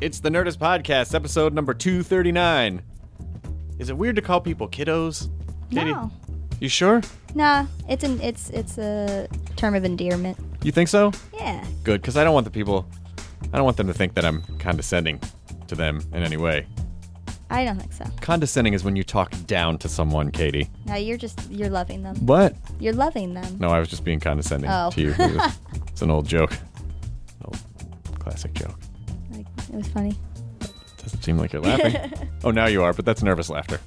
It's the Nerdist Podcast, episode number 239. Is it weird to call people kiddos? Katie? No. You sure? Nah, it's an it's it's a term of endearment. You think so? Yeah. Good, because I don't want the people, I don't want them to think that I'm condescending to them in any way. I don't think so. Condescending is when you talk down to someone, Katie. No, you're just you're loving them. What? You're loving them. No, I was just being condescending Oh. to you. It was- it's an old joke. Old classic joke. It was funny. Doesn't seem like you're laughing. oh, now you are, but that's nervous laughter.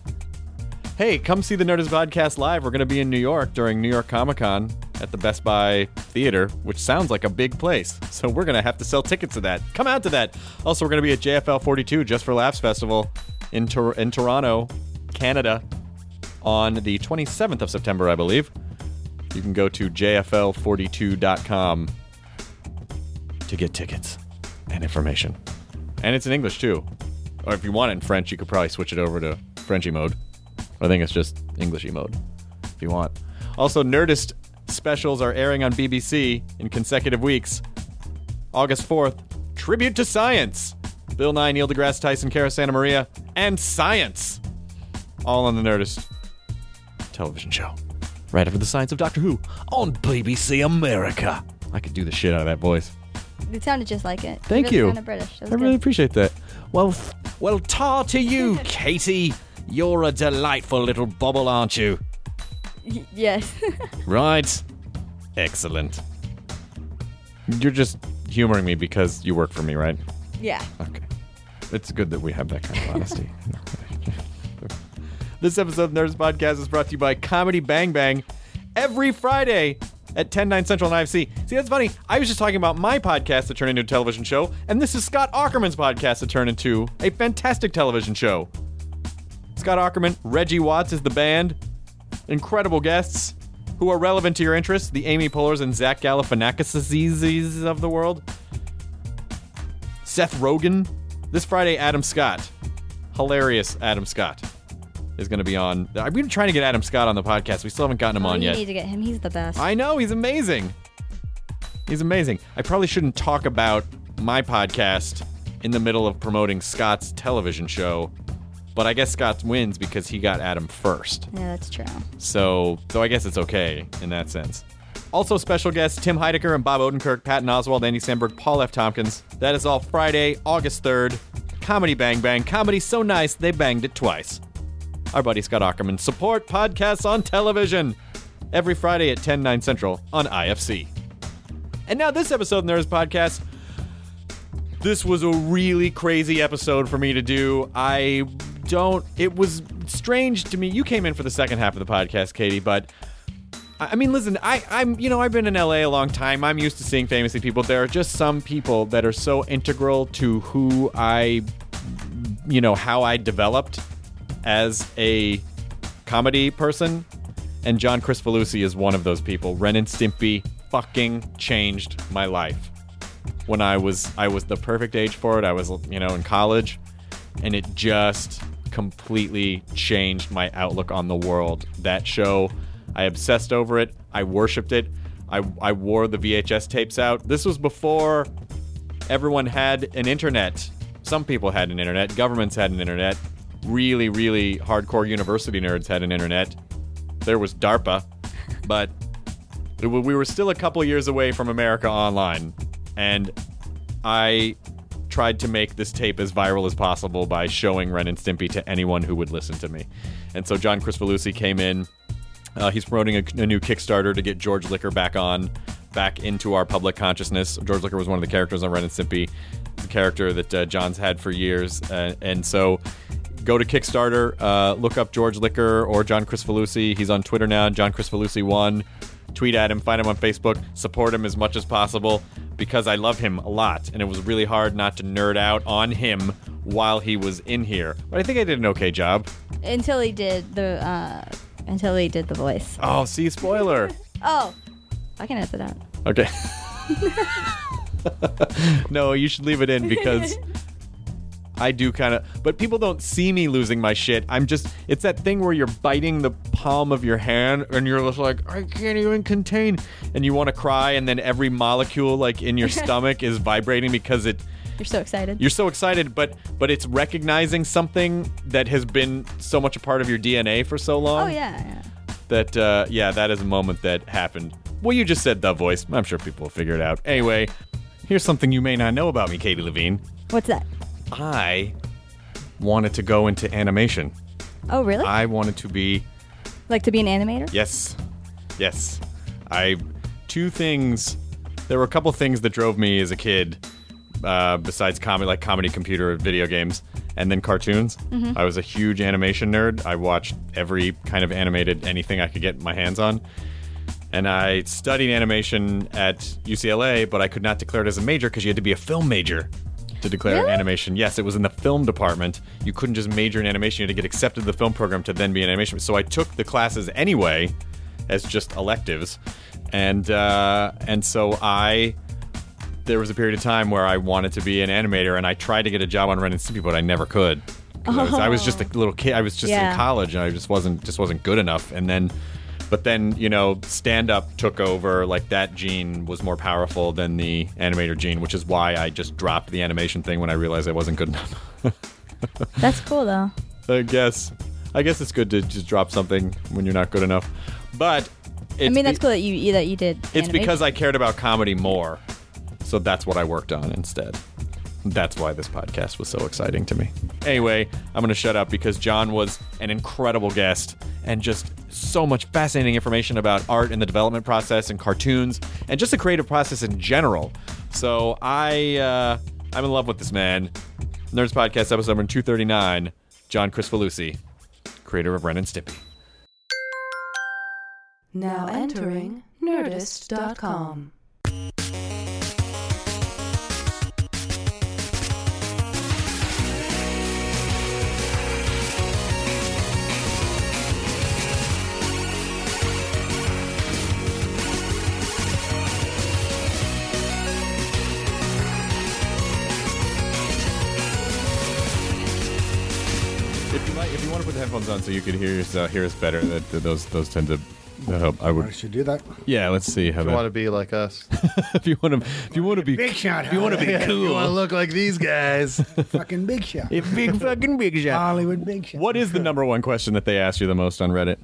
Hey, come see the Nerdist podcast live. We're going to be in New York during New York Comic Con at the Best Buy Theater, which sounds like a big place. So we're going to have to sell tickets to that. Come out to that. Also, we're going to be at JFL 42 Just for Laughs Festival in, Tor- in Toronto, Canada, on the 27th of September, I believe. You can go to jfl42.com to get tickets and information. And it's in English too. Or if you want it in French, you could probably switch it over to Frenchy mode. I think it's just Englishy mode if you want. Also, Nerdist specials are airing on BBC in consecutive weeks. August 4th, Tribute to Science. Bill Nye, Neil deGrasse Tyson, Cara Santa Maria, and Science. All on the Nerdist television show. Right after the Science of Doctor Who on BBC America. I could do the shit out of that voice. It sounded just like it. Thank really you. Sounded British. I really good. appreciate that. Well, f- well, tar to you, Katie. You're a delightful little bubble, aren't you? yes. Right. Excellent. You're just humoring me because you work for me, right? yeah. Okay. It's good that we have that kind of honesty. this episode of Nerdist Podcast is brought to you by Comedy Bang Bang every Friday at 10, 9 Central on IFC. See, that's funny. I was just talking about my podcast that turned into a television show, and this is Scott Aukerman's podcast that turned into a fantastic television show. Scott Aukerman, Reggie Watts is the band. Incredible guests who are relevant to your interests. The Amy Pohlers and Zach Galifianakis of the world. Seth Rogen. This Friday, Adam Scott. Hilarious Adam Scott is going to be on. I've been trying to get Adam Scott on the podcast. We still haven't gotten him Oh, on yet. need to get him. He's the best. I know, he's amazing. He's amazing. I probably shouldn't talk about my podcast in the middle of promoting Scott's television show, but I guess Scott wins because he got Adam first. yeah, that's true. So, so I guess it's okay in that sense. Also, special guests Tim Heidecker and Bob Odenkirk, Patton Oswalt, Andy Samberg, Paul F. Tompkins. That is all Friday, August 3rd. Comedy Bang Bang. Comedy so nice they banged it twice. Our buddy Scott Aukerman. Support podcasts on television every Friday at 10, 9 Central on IFC. And now this episode of Nerdist Podcast. This was a really crazy episode for me to do. I don't. It was strange to me. You came in for the second half of the podcast, Katie, but I I mean, listen, I, I'm, you know, I've been in LA a long time. I'm used to seeing famously people. There are just some people that are so integral to who I, you know, how I developed as a comedy person. And John Chris Kricfalusi is one of those people. Ren and Stimpy fucking changed my life. When I was, I was the perfect age for it. I was, you know, in college, and it just completely changed my outlook on the world. That show, I obsessed over it. I worshipped it. I, I wore the VHS tapes out. This was before everyone had an internet some people had an internet. Governments had an internet. Really, really hardcore university nerds had an internet. There was DARPA, but we were still a couple years away from America Online, and I tried to make this tape as viral as possible by showing Ren and Stimpy to anyone who would listen to me. And so John Kricfalusi came in. Uh, he's promoting a, a new Kickstarter to get George Liquor back on, back into our public consciousness. George Liquor was one of the characters on Ren and Stimpy, the character that uh, John's had for years, uh, and so go to Kickstarter, uh, look up George Liquor or John Kricfalusi. He's on Twitter now, John Kricfalusi one. Tweet at him, find him on Facebook, support him as much as possible because I love him a lot, and it was really hard not to nerd out on him while he was in here. But I think I did an okay job. Until he did the uh, until he did the voice. Oh, see, spoiler. Oh, I can edit that. Okay. no, you should leave it in because I do kind of. But people don't see me losing my shit. I'm just. It's that thing where you're biting the palm of your hand and you're just like, I can't even contain. And you want to cry, and then every molecule, like in your stomach, is vibrating because it. You're so excited. You're so excited, but but it's recognizing something that has been so much a part of your DNA for so long oh yeah, yeah. that uh, yeah, that is a moment that happened. Well, you just said the voice. I'm sure people will figure it out. Anyway, here's something you may not know about me, Katie Levine. What's that? I wanted to go into animation. Oh really? I wanted to be like to be an animator? yes, yes. I two things. There were a couple things that drove me as a kid. Uh, besides comedy, like comedy, computer, video games, and then cartoons. I was a huge animation nerd. I watched every kind of animated anything I could get my hands on. and I studied animation at UCLA, but I could not declare it as a major because you had to be a film major to declare Really? animation. Yes, it was in the film department. You couldn't just major in animation; you had to get accepted to the film program to then be in animation. So I took the classes anyway, as just electives, and uh, and so I. There was a period of time where I wanted to be an animator, and I tried to get a job on Ren and Stimpy, but I never could. 'Cause I, was, I was just a little kid. I was just in college, and I just wasn't just wasn't good enough. And then but then, you know, stand up took over. Like that gene was more powerful than the animator gene, which is why I just dropped the animation thing when I realized I wasn't good enough. That's cool though. I guess. I guess it's good to just drop something when you're not good enough. But it's I mean, that's be- cool that you that you did. It's because I cared about comedy more. So that's what I worked on instead. That's why this podcast was so exciting to me. Anyway, I'm going to shut up because John was an incredible guest and just so much fascinating information about art and the development process and cartoons and just the creative process in general. So I uh, I'm in love with this man. Nerdist Podcast episode number 239. John Kricfalusi, creator of Ren and Stimpy. Now entering Nerdist.com. put the headphones on so you could hear us, uh, hear us better, that, that those those tend to help. I I would. should do that. Yeah, let's see how You that. want to be like us? if you want to, if you want to be Big shot. if you want to be cool, You want to look like these guys? fucking big shot. a big fucking big shot. Hollywood big shot. What is the number one question that they ask you the most on Reddit?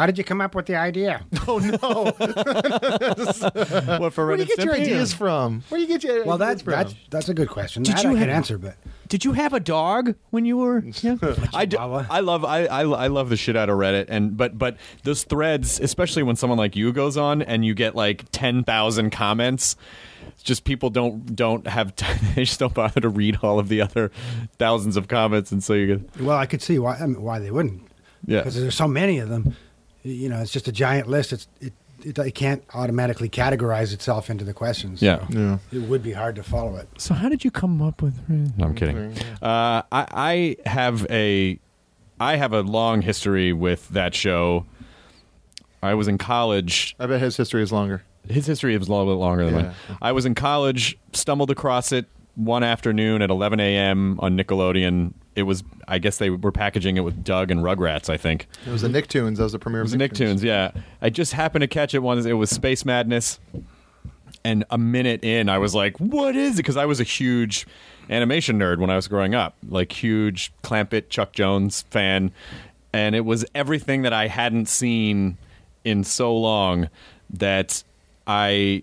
How did you come up with the idea? oh no! What for Where do you get your ideas from? Where do you get your Well, ideas that's from? that's that's a good question. Did that you I could have- answer, but Did you have a dog when you were? Yeah. I, do, I love I, I I love the shit out of Reddit and but but those threads, especially when someone like you goes on and you get like ten thousand comments. it's Just people don't don't have time. They just don't bother to read all of the other thousands of comments, and so you get well, I could see why I mean, why they wouldn't. yeah. Because there's so many of them. You know, it's just a giant list. It's it it, it can't automatically categorize itself into the questions. so Yeah. Yeah. It would be hard to follow it. So how did you come up with? No, I'm kidding. Uh, I, I have a, I have a long history with that show. I was in college. I bet his history is longer. His history is a little bit longer than Yeah. mine. I was in college, stumbled across it one afternoon at 11 a.m. on Nickelodeon. It was, I guess they were packaging it with Doug and Rugrats. I think It was the Nicktoons. That was the premiere. it was Nicktoons. Yeah, I just happened to catch it once. It was Space Madness, and a minute in, I was like, "What is it?" Because I was a huge animation nerd when I was growing up, like huge Clampett, Chuck Jones fan, and it was everything that I hadn't seen in so long that I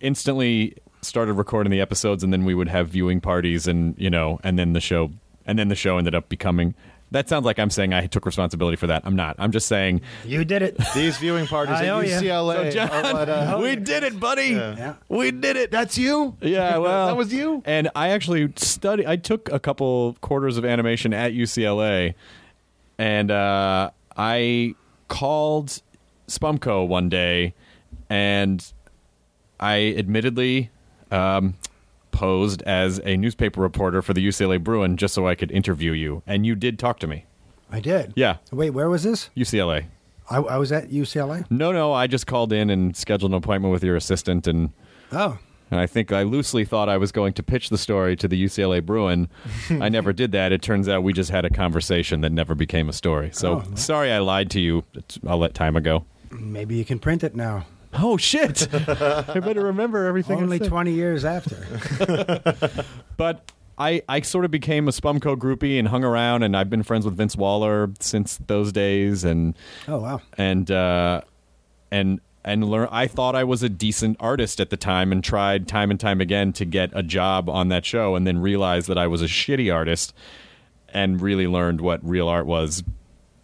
instantly started recording the episodes, and then we would have viewing parties, and you know, and then the show, and then the show ended up becoming. That sounds like I'm saying I took responsibility for that. I'm not. I'm just saying You did it. These viewing parties I at owe ya. UCLA. So, John, are what, uh, we did it, buddy. Yeah. We did it. that's you. Yeah, well, that was you. And I actually studied. I took a couple quarters of animation at UCLA, and uh, I called Spumco one day, and I admittedly um, posed as a newspaper reporter for the UCLA Bruin just so I could interview you, and you did talk to me. I did. Yeah, Wait, where was this? UCLA. I, I was at UCLA. No, no, I just called in and scheduled an appointment with your assistant and. Oh, And I think I loosely thought I was going to pitch the story to the UCLA Bruin. I never did that. It turns out we just had a conversation that never became a story. So Oh. sorry I lied to you. It's- I'll let time ago. maybe you can print it now. Oh shit! I better remember everything. Only 20 years after. But I, I sort of became a Spumco groupie and hung around, and I've been friends with Vince Waller since those days, and Oh, wow. and uh, and and learn. I thought I was a decent artist at the time, and tried time and time again to get a job on that show, and then realized that I was a shitty artist, and really learned what real art was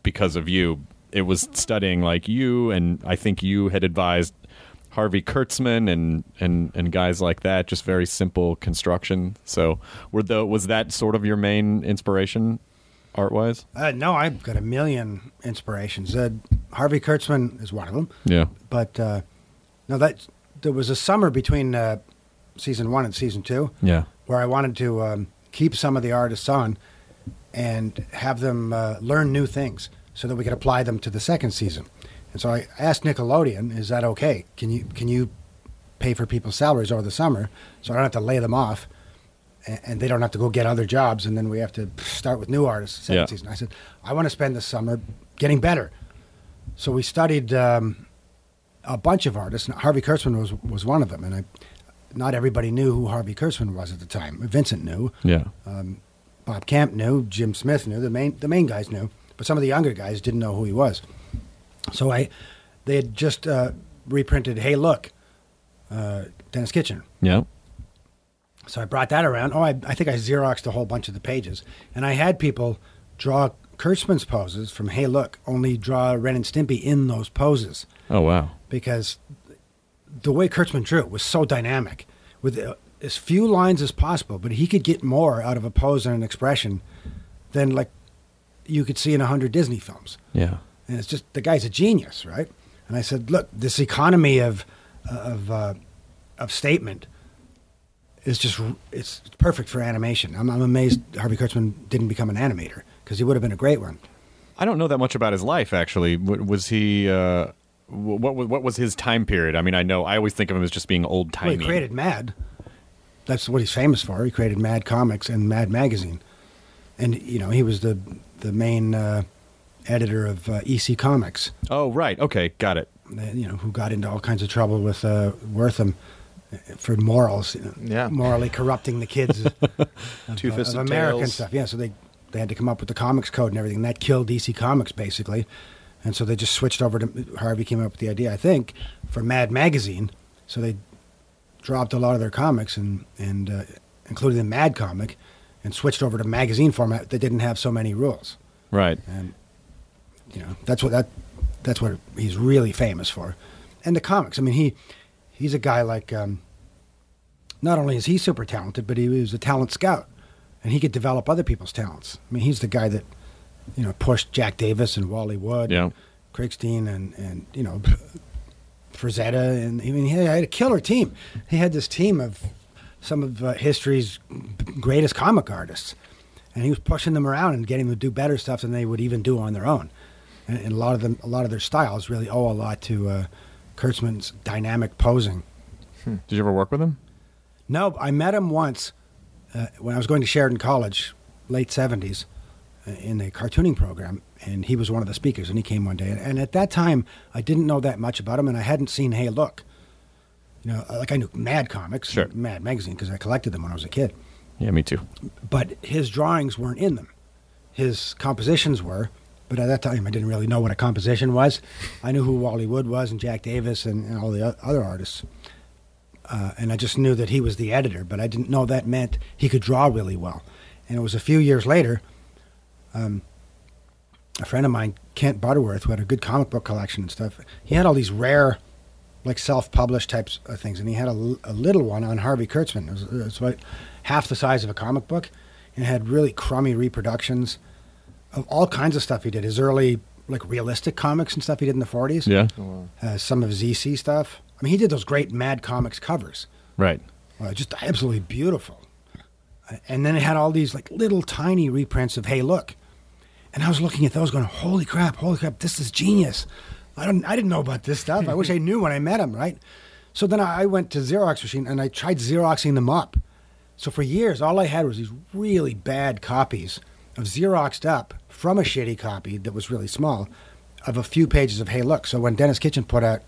because of you. It was studying like you, and I think you had advised Harvey Kurtzman and and and guys like that. Just very simple construction. So, were the was that sort of your main inspiration, art wise? Uh, no, I've got a million inspirations. Uh, Harvey Kurtzman is one of them. Yeah. But uh, no, that there was a summer between uh, season one and season two Yeah. where I wanted to um, keep some of the artists on and have them uh, learn new things so that we could apply them to the second season. And so I asked Nickelodeon, "Is that okay? Can you can you pay for people's salaries over the summer so I don't have to lay them off?" And they don't have to go get other jobs, and then we have to start with new artists second Yeah. season. I said, I want to spend the summer getting better. So we studied um, a bunch of artists. and Harvey Kurtzman was was one of them, and I, not everybody knew who Harvey Kurtzman was at the time. Vincent knew, Yeah. Bob Camp knew, Jim Smith knew, the main the main guys knew, but some of the younger guys didn't know who he was. So I, they had just uh, reprinted "Hey Look," uh, Denis Kitchen. Yeah. So I brought that around. Oh, I, I think I xeroxed a whole bunch of the pages, and I had people draw Kurtzman's poses from "Hey Look," only draw Ren and Stimpy in those poses Oh wow. because the way Kurtzman drew it was so dynamic with uh, as few lines as possible, but he could get more out of a pose and an expression than like you could see in a hundred Disney films. Yeah. And it's just the guy's a genius, right? And I said, look, this economy of of uh, of statement is just it's perfect for animation. I'm, I'm amazed Harvey Kurtzman didn't become an animator because he would have been a great one. I don't know that much about his life actually. Was he? Uh, what was what was his time period? I mean, I know I always think of him as just being old Well, he created Mad. That's what he's famous for. He created Mad Comics and Mad Magazine, and you know he was the the main uh, editor of uh, EC Comics. Oh right. Okay. Got it. You know who got into all kinds of trouble with uh, Wertham uh, for morals, you know, Yeah. morally corrupting the kids of, of, Two-Fisted of American Tales. stuff. Yeah, so they they had to come up with the comics code and everything. And that killed EC Comics basically, and so they just switched over to Harvey came up with the idea, I think, for Mad Magazine. So they dropped a lot of their comics and and uh, including the Mad comic, and switched over to magazine format that didn't have so many rules. Right. And you know that's what that that's what he's really famous for, and the comics. I mean he he's a guy like um, not only is he super talented, but he was a talent scout, and he could develop other people's talents. I mean he's the guy that you know pushed Jack Davis and Wally Wood, Yeah. Krigstein and and you know Frazetta, and I mean he had a killer team. He had this team of some of uh, history's greatest comic artists, and he was pushing them around and getting them to do better stuff than they would even do on their own. And, and a lot of them, a lot of their styles really owe a lot to uh, Kurtzman's dynamic posing. Did you ever work with him? No, I met him once uh, when I was going to Sheridan College, late seventies, uh, in the cartooning program, and he was one of the speakers. And he came one day, and, and at that time, I didn't know that much about him, and I hadn't seen Hey Look. You know, like I knew Mad Comics, Sure. Mad Magazine, because I collected them when I was a kid. Yeah, me too. But his drawings weren't in them. His compositions were, but at that time I didn't really know what a composition was. I knew who Wally Wood was and Jack Davis and, and all the other artists. Uh, and I just knew that he was the editor, but I didn't know that meant he could draw really well. And it was a few years later, um, a friend of mine, Kent Butterworth, who had a good comic book collection and stuff, he had all these rare, like self-published types of things, and he had a little one on Harvey Kurtzman. It was, it was about half the size of a comic book, and had really crummy reproductions of all kinds of stuff he did. His early, like realistic comics and stuff he did in the '40s. Yeah. Uh, some of his EC stuff. I mean, he did those great Mad Comics covers. Right. Uh, just absolutely beautiful. Uh, And then it had all these like little tiny reprints of Hey Look. And I was looking at those going, Holy crap, holy crap, this is genius. I don't I didn't know about this stuff. I wish I knew when I met him, right? So then I I went to Xerox machine and I tried Xeroxing them up. So for years all I had was these really bad copies of Xeroxed up from a shitty copy that was really small of a few pages of Hey Look. So when Denis Kitchen put out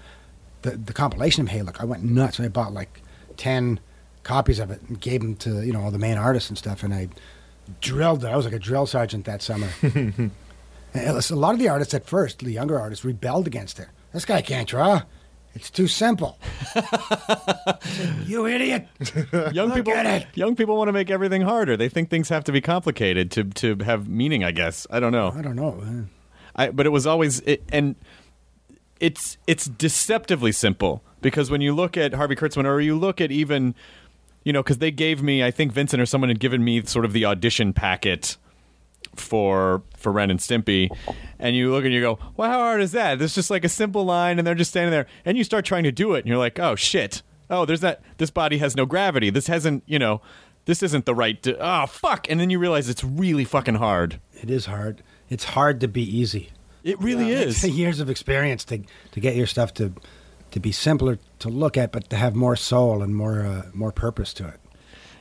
the, the compilation of Hey Look, I went nuts. And I bought like 10 copies of it and gave them to, you know, all the main artists and stuff. And I drilled it. I was like a drill sergeant that summer. a lot of the artists at first, the younger artists, rebelled against it. This guy can't draw. It's too simple. You idiot. Young Look people at it. young people want to make everything harder. They think things have to be complicated to to have meaning, I guess. I don't know. I don't know. I, but it was always it, and it's it's deceptively simple because when you look at Harvey Kurtzman or you look at even you know because they gave me I think Vincent or someone had given me sort of the audition packet for for Ren and Stimpy, and you look and you go, well, how hard is that? There's just like a simple line, and they're just standing there, and you start trying to do it, and you're like, oh shit, oh there's that this body has no gravity. This hasn't you know. This isn't the right. To, oh fuck! And then you realize it's really fucking hard. It is hard. It's hard to be easy. It really is. It is. years of experience to to get your stuff to to be simpler to look at, but to have more soul and more uh, more purpose to it.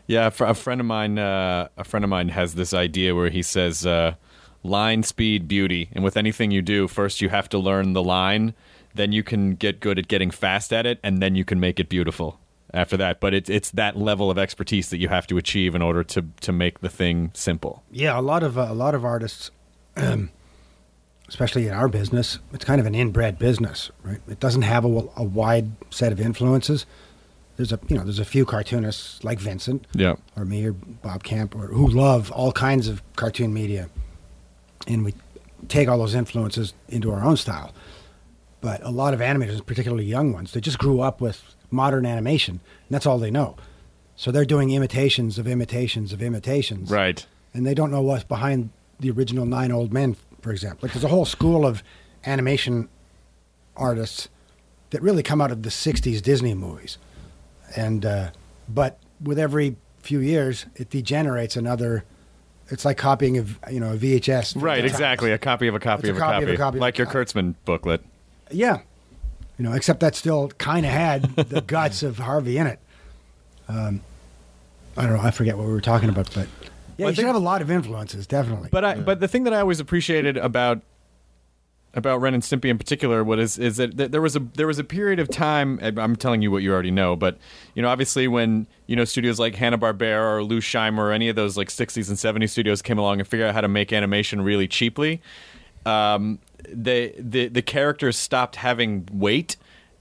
Yeah, a friend of mine, uh, a friend of mine has this idea where he says, uh, "Line, speed, beauty." And with anything you do, first you have to learn the line, then you can get good at getting fast at it, and then you can make it beautiful after that. But it's it's that level of expertise that you have to achieve in order to to make the thing simple. Yeah, a lot of uh, a lot of artists, um, especially in our business, it's kind of an inbred business, right? It doesn't have a, a wide set of influences. There's a you know there's a few cartoonists like Vincent Yeah. or me or Bob Camp or who love all kinds of cartoon media, and we take all those influences into our own style. But a lot of animators, particularly young ones, they just grew up with modern animation, and that's all they know. So they're doing imitations of imitations of imitations Right. and they don't know what's behind the original Nine Old Men, for example. Like there's a whole school of animation artists that really come out of the '60s Disney movies, and uh, but with every few years, it degenerates another. It's like copying of you know a VHS. Right. Exactly. A copy of a copy, of, a a copy of a copy like your. Kurtzman booklet. Yeah, you know, except that still kind of had the guts of Harvey in it. Um, I don't know. I forget what we were talking about, but yeah, Well, I you should have a lot of influences, definitely. But I, but the thing that I always appreciated about about Ren and Stimpy in particular what is is that there was a there was a period of time. I'm telling you what you already know, but you know, obviously when you know studios like Hanna Barbera or Lou Scheimer or any of those like 60s and 70s studios came along and figured out how to make animation really cheaply, um, they the the characters stopped having weight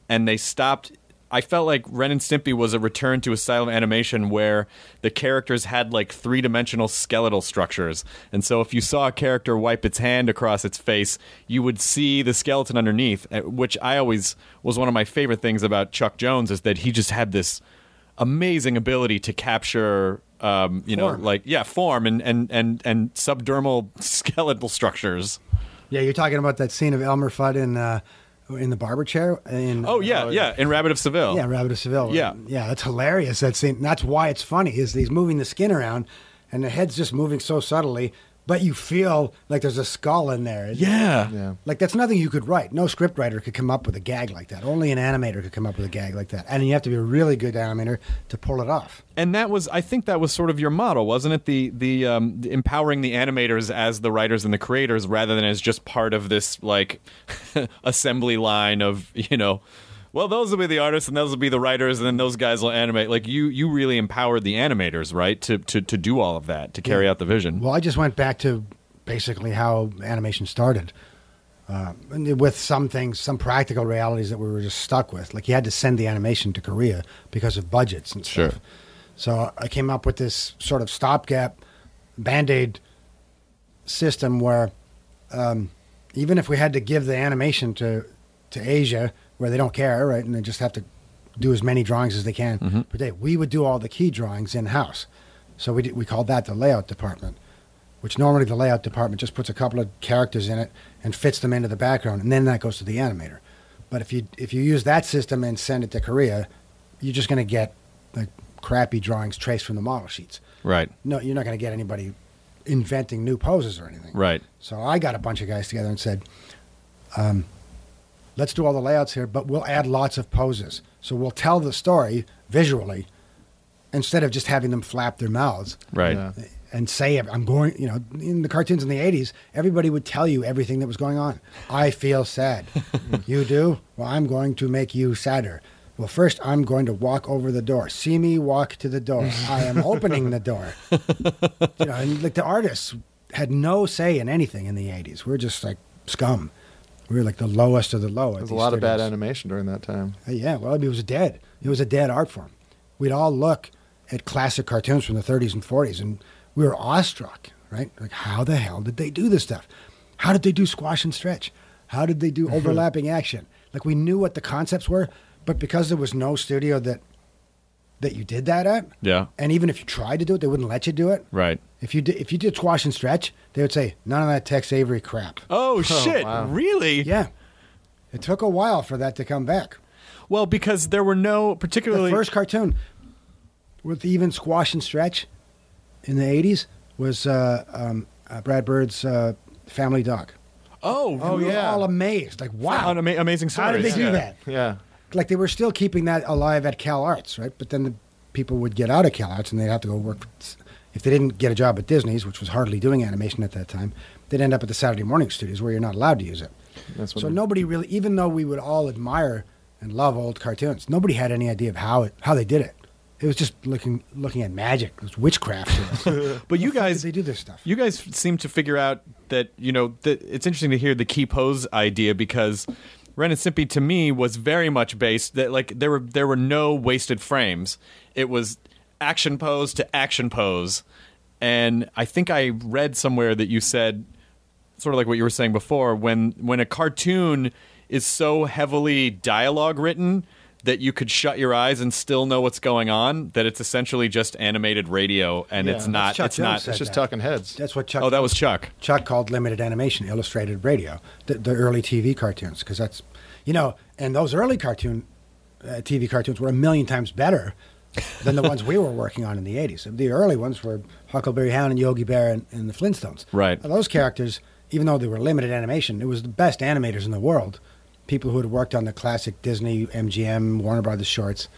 and they stopped I felt like Ren and Stimpy was a return to a style of animation where the characters had like three dimensional skeletal structures. And so if you saw a character wipe its hand across its face, you would see the skeleton underneath, uh, which I always was one of my favorite things about Chuck Jones is that he just had this amazing ability to capture um, you know, like yeah, form and, and, and, and subdermal skeletal structures. Yeah, you're talking about that scene of Elmer Fudd in uh, in the barber chair. In, Oh yeah, uh, yeah, in Rabbit of Seville. yeah, Rabbit of Seville. Yeah. yeah, that's hilarious. That scene. That's why it's funny. Is he's moving the skin around, and the head's just moving so subtly, but you feel like there's a skull in there. Yeah. Yeah. Like that's nothing you could write. No script writer could come up with a gag like that. Only an animator could come up with a gag like that, and you have to be a really good animator to pull it off. and that was i think that was sort of your model wasn't it the the, um, the empowering the animators as the writers and the creators rather than as just part of this like assembly line of you know Well, those will be the artists, and those will be the writers, and then those guys will animate. Like you, you really empowered the animators, right, to to, to do all of that, to carry out the vision. Well, I just went back to basically how animation started. Uh, with some things, some practical realities that we were just stuck with. Like you had to send the animation to Korea because of budgets and stuff. Sure. So I came up with this sort of stopgap band aid system where um, even if we had to give the animation to, to Asia, where they don't care, right, and they just have to do as many drawings as they can per day, we would do all the key drawings in house. So we, did, we called that the layout department which normally the layout department just puts a couple of characters in it and fits them into the background, and then that goes to the animator. But if you if you use that system and send it to Korea, you're just going to get like crappy drawings traced from the model sheets. Right, No, you're not going to get anybody inventing new poses or anything. right, So I got a bunch of guys together and said, um, let's do all the layouts here, but we'll add lots of poses. So we'll tell the story visually instead of just having them flap their mouths right. Yeah. and say I'm going. You know, in the cartoons in the '80s, everybody would tell you everything that was going on. I feel sad. you do? Well, I'm going to make you sadder. Well, first I'm going to walk over the door. See me walk to the door. I am opening the door. you know, and like the artists had no say in anything in the '80s. We're just like scum. We were like the lowest of the low. at There's a these lot of bad animation during that time. Uh, Yeah, well, it was dead. It was a dead art form. We'd all look at classic cartoons from the 30s and 40s, and we were awestruck, right? Like, how the hell did they do this stuff? How did they do squash and stretch? How did they do overlapping action? Like, we knew what the concepts were, but because there was no studio that that you did that at, Yeah, and even if you tried to do it, they wouldn't let you do it. right. If you did, if you did squash and stretch, they would say none of that Tex Avery crap. Oh, shit! wow. Really? Yeah, it took a while for that to come back. Well, because there were no The particularly. first cartoon with even squash and stretch in the 80s was uh, um, uh, Brad Bird's uh, Family Dog. oh, Oh, we were yeah. all amazed. Like, wow. An ama- amazing How did they do yeah. that? Yeah. Like, they were still keeping that alive at Cal Arts, right? But then the people would get out of Cal Arts and they'd have to go work. If they didn't get a job at Disney's, which was hardly doing animation at that time, they'd end up at the Saturday morning studios where you're not allowed to use it. That's So nobody really, even though we would all admire and love old cartoons, nobody had any idea of how it, how they did it. It was just looking looking at magic. It was witchcraft. But you guys, they do this stuff. you guys seem to figure out that you know that it's interesting to hear the key pose idea because Ren and Stimpy to me was very much based that like there were there were no wasted frames. It was action pose to action pose, and I think I read somewhere that you said sort of like what you were saying before when when a cartoon is so heavily dialogue written that you could shut your eyes and still know what's going on that it's essentially just animated radio and Yeah, it's not it's Jones not It's just that. talking heads. That's what Chuck. Oh, that was Chuck. Chuck called limited animation, illustrated radio, the, the early TV cartoons, because that's, you know, and those early cartoon, uh, TV cartoons were a million times better than the ones we were working on in the '80s. The early ones were Huckleberry Hound and Yogi Bear and, and the Flintstones. Right. Now, those characters, even though they were limited animation, it was the best animators in the world. People who had worked on the classic Disney, MGM, Warner Brothers shorts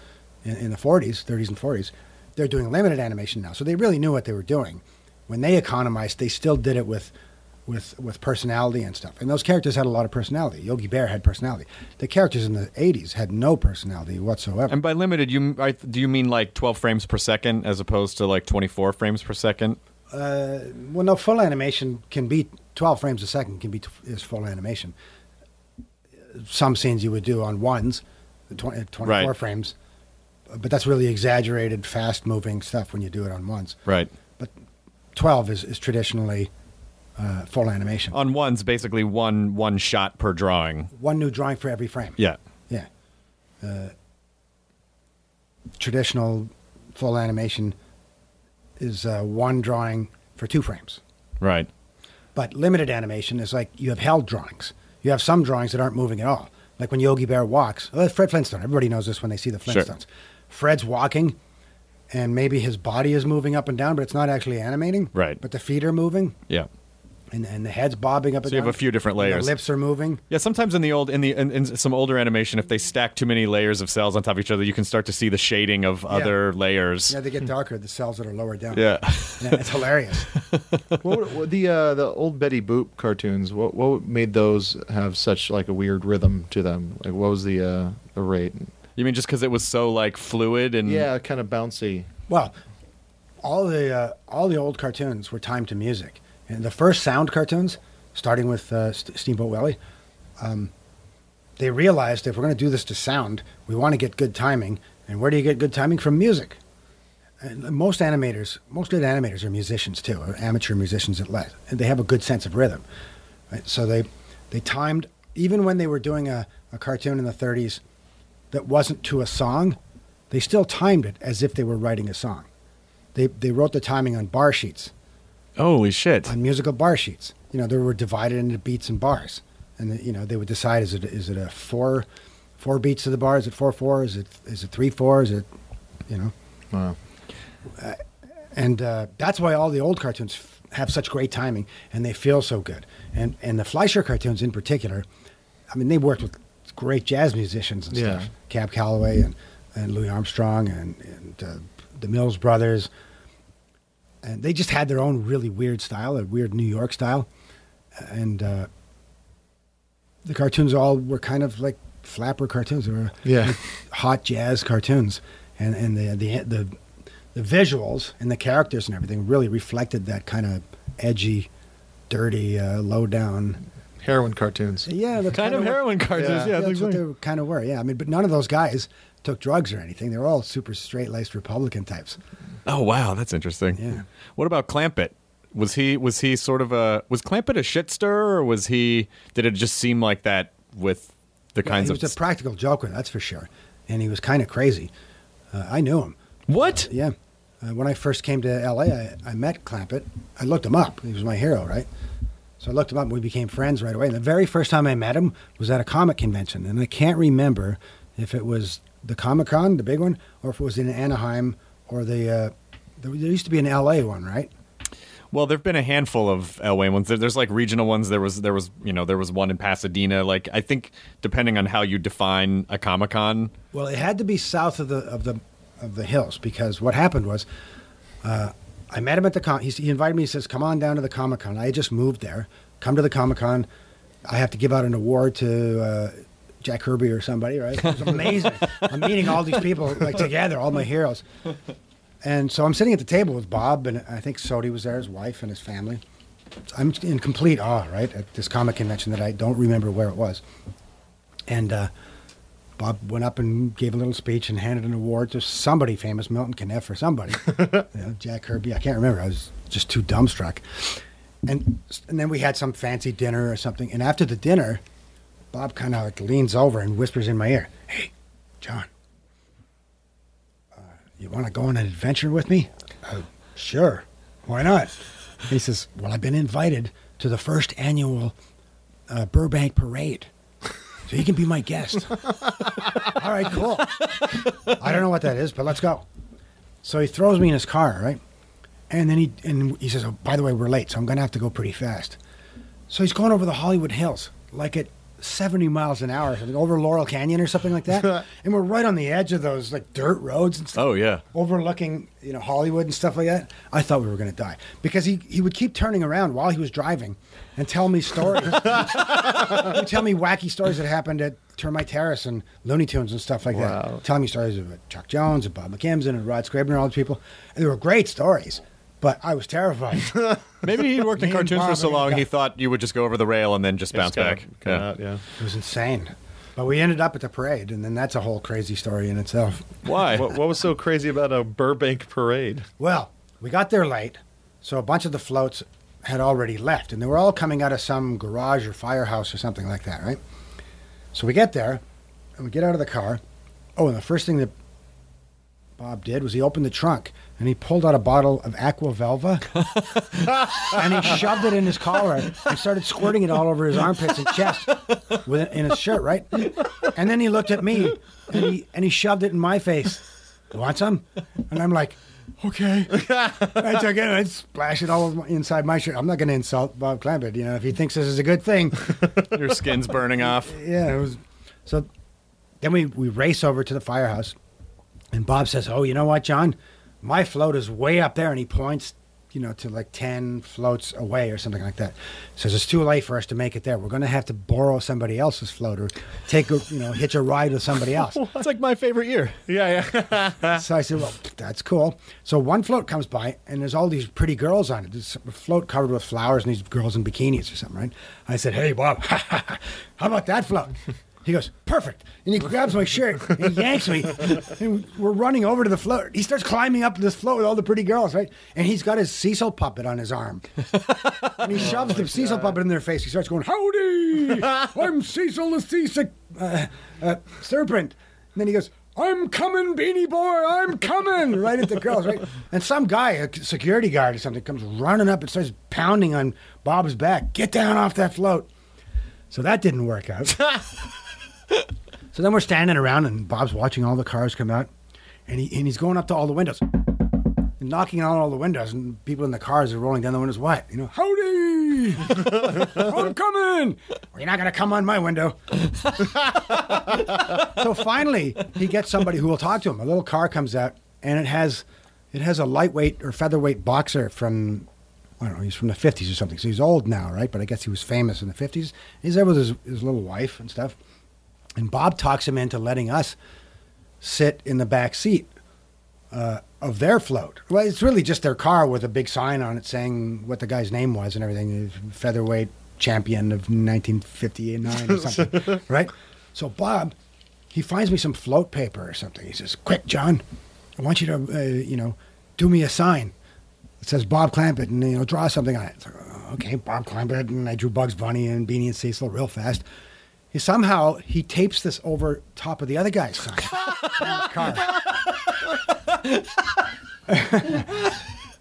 in, in the 40s, 30s, and 40s. They're doing limited animation now, so they really knew what they were doing. When they economized, they still did it with, with, with personality and stuff. And those characters had a lot of personality. Yogi Bear had personality. The characters in the 80s had no personality whatsoever. And by limited, you I, do you mean like 12 frames per second as opposed to like 24 frames per second? Uh, well, no, full animation can be 12 frames a second can be t- is full animation. Some scenes you would do on ones, 20, uh, 24 Right. frames, but that's really exaggerated, fast moving stuff when you do it on ones. Right. But 12 is, is traditionally uh, full animation. On one's basically one one shot per drawing. One new drawing for every frame. Yeah. Yeah. Uh, traditional full animation is uh, one drawing for two frames. Right. But limited animation is like you have held drawings. You have some drawings that aren't moving at all. Like when Yogi Bear walks. Oh, Fred Flintstone. Everybody knows this when they see the Sure. Flintstones. Fred's walking, and maybe his body is moving up and down, but it's not actually animating. Right. But the feet are moving, Yeah. And and the head's bobbing up. So and you have down, a few different and layers. The lips are moving. Yeah, sometimes in the old in the in, in some older animation, if they stack too many layers of cells on top of each other, you can start to see the shading of other layers. Yeah, they get darker. The cells that are lower down. Yeah. Yeah, it's hilarious. what, what, the uh, the old Betty Boop cartoons. What what made those have such like a weird rhythm to them? Like what was the uh, the rate? You mean just because it was so like fluid and Yeah, kind of bouncy. Well, all the uh, all the old cartoons were timed to music, and the first sound cartoons, starting with uh, St- Steamboat Willie, um, they realized if we're going to do this to sound, we want to get good timing. And where do you get good timing from music? And most animators, most good animators are musicians too, or amateur musicians at least, and they have a good sense of rhythm. Right? So they they timed even when they were doing a, a cartoon in the 30s that wasn't to a song, they still timed it as if they were writing a song. They they wrote the timing on bar sheets, holy shit. on musical bar sheets. You know, they were divided into beats and bars, and the, you know they would decide is it is it a four four beats to the bar? Is it four four? Is it is it three four? Is it you know? Wow. and uh, that's why all the old cartoons f- have such great timing and they feel so good. And and the Fleischer cartoons in particular, I mean, they worked with great jazz musicians and Yeah. stuff, Cab Calloway and, and Louis Armstrong and and uh, the Mills Brothers, and they just had their own really weird style, a weird New York style, and uh, the cartoons all were kind of like flapper cartoons. They were Yeah. hot jazz cartoons, and and the the the the visuals and the characters and everything really reflected that kind of edgy, dirty, uh, low down. Heroin cartoons. Yeah, the kind of heroin cartoons. Yeah. Yeah, that's what they kind of were. Yeah, I mean, but none of those guys took drugs or anything. They were all super straight laced Republican types. Oh wow, that's interesting. Yeah. What about Clampett? Was he was he sort of a was Clampett a shit stirrer or was he did it just seem like that with the kinds of. he of was a practical joker, that's for sure, and he was kind of crazy. Uh, I knew him. What? Yeah. Uh, when I first came to LA, I, I met Clampett. I looked him up. He was my hero, right? So I looked him up and we became friends right away. And the very first time I met him was at a comic convention. And I can't remember if it was the Comic Con, the big one, or if it was in Anaheim or the, uh, there there used to be an LA one, right? Well, there've been a handful of LA ones. There, there's like regional ones. There was there was you know there was one in Pasadena. Like I think depending on how you define a Comic Con. Well, it had to be south of the of the of the hills because what happened was, uh, I met him at the con. He, he invited me. He says, "Come on down to the Comic Con." I had just moved there. Come to the Comic Con. I have to give out an award to uh, Jack Kirby or somebody. Right? It was amazing. I'm meeting all these people like together, all my heroes. And so I'm sitting at the table with Bob, and I think Sody was there, his wife and his family. I'm in complete awe, right, at this comic convention that I don't remember where it was. And uh, Bob went up and gave a little speech and handed an award to somebody famous, Milton Caniff or somebody. you know, Jack Kirby, I can't remember. I was just too dumbstruck. And and then we had some fancy dinner or something. And after the dinner, Bob kind of like leans over and whispers in my ear, "Hey, John, uh, you want to go on an adventure with me?" Uh, sure. Why not? He says, "Well, I've been invited to the first annual uh, Burbank Parade." So you can be my guest. All right, cool. I don't know what that is, but let's go. So he throws me in his car, right? And then he and he says, "Oh, by the way, we're late, so I'm going to have to go pretty fast." So he's going over the Hollywood Hills, like at 70 miles an hour, something, over Laurel Canyon or something like that. and we're right on the edge of those like dirt roads and stuff Oh yeah. overlooking you know Hollywood and stuff like that. I thought we were going to die because he he would keep turning around while he was driving and tell me stories. he would tell me wacky stories that happened at Termite Terrace and Looney Tunes and stuff like Wow. that. Telling me stories about Chuck Jones and Bob McKimson and Rod Scribner and all these people. And they were great stories, but I was terrified. Maybe he worked in Me and cartoons for Bob so and long got- he thought you would just go over the rail and then just bounce back. Yeah. out, yeah. it was insane. But we ended up at the parade, and then that's a whole crazy story in itself. Why? What, what was so crazy about a Burbank parade? Well, we got there late, so a bunch of the floats had already left, and they were all coming out of some garage or firehouse or something like that, right? So we get there, and we get out of the car. Oh, and the first thing that Bob did was he opened the trunk and he pulled out a bottle of Aqua Velva and he shoved it in his collar and started squirting it all over his armpits and chest with it in his shirt, right? And then he looked at me and he and he shoved it in my face. You want some? And I'm like, okay. I took it and I splash it all over my- inside my shirt. I'm not going to insult Bob Clampett, you know, if he thinks this is a good thing. Your skin's burning off. yeah, it was. So then we, we race over to the firehouse, and Bob says, "Oh, you know what, John? My float is way up there," and he points, you know, to like ten floats away or something like that. Says it's too late for us to make it there. We're going to have to borrow somebody else's float or take a, you know, hitch a ride with somebody else. That's like my favorite year. Yeah, yeah. So I said, well, that's cool. So one float comes by, and there's all these pretty girls on it. There's a float covered with flowers and these girls in bikinis or something, right? I said, hey, Bob, how about that float? He goes, perfect. And he grabs my shirt and he yanks me. And we're running over to the float. He starts climbing up this float with all the pretty girls, right? And he's got his Cecil puppet on his arm. And he shoves the Cecil puppet in their face. He starts going, Howdy! I'm Cecil the Sea uh, uh, Serpent. And then he goes, I'm coming, Beanie Boy, I'm coming! Right at the girls, right? And some guy, a security guard or something, comes running up and starts pounding on Bob's back. Get down off that float. So that didn't work out. so then we're standing around, and Bob's watching all the cars come out, and, he, and he's going up to all the windows and knocking on all the windows, and people in the cars are rolling down the windows. What? You know, howdy! I'm coming! Well, you're not going to come on my window. so finally, he gets somebody who will talk to him. A little car comes out, and it has it has a lightweight or featherweight boxer from I don't know. He's from the fifties or something. So he's old now, right? But I guess he was famous in the fifties. He's there with his, his little wife and stuff. And Bob talks him into letting us sit in the back seat uh, of their float. Well, it's really just their car with a big sign on it saying what the guy's name was and everything. Featherweight champion of 1959 or something, right? So Bob, he finds me some float paper or something. He says, "Quick, John, I want you to, uh, you know, do me a sign. It says Bob Clampett, and you know, draw something on it." It's like, "Oh, okay, Bob Clampett, and I drew Bugs Bunny and Beanie and Cecil real fast. He somehow he tapes this over top of the other guy's sign car.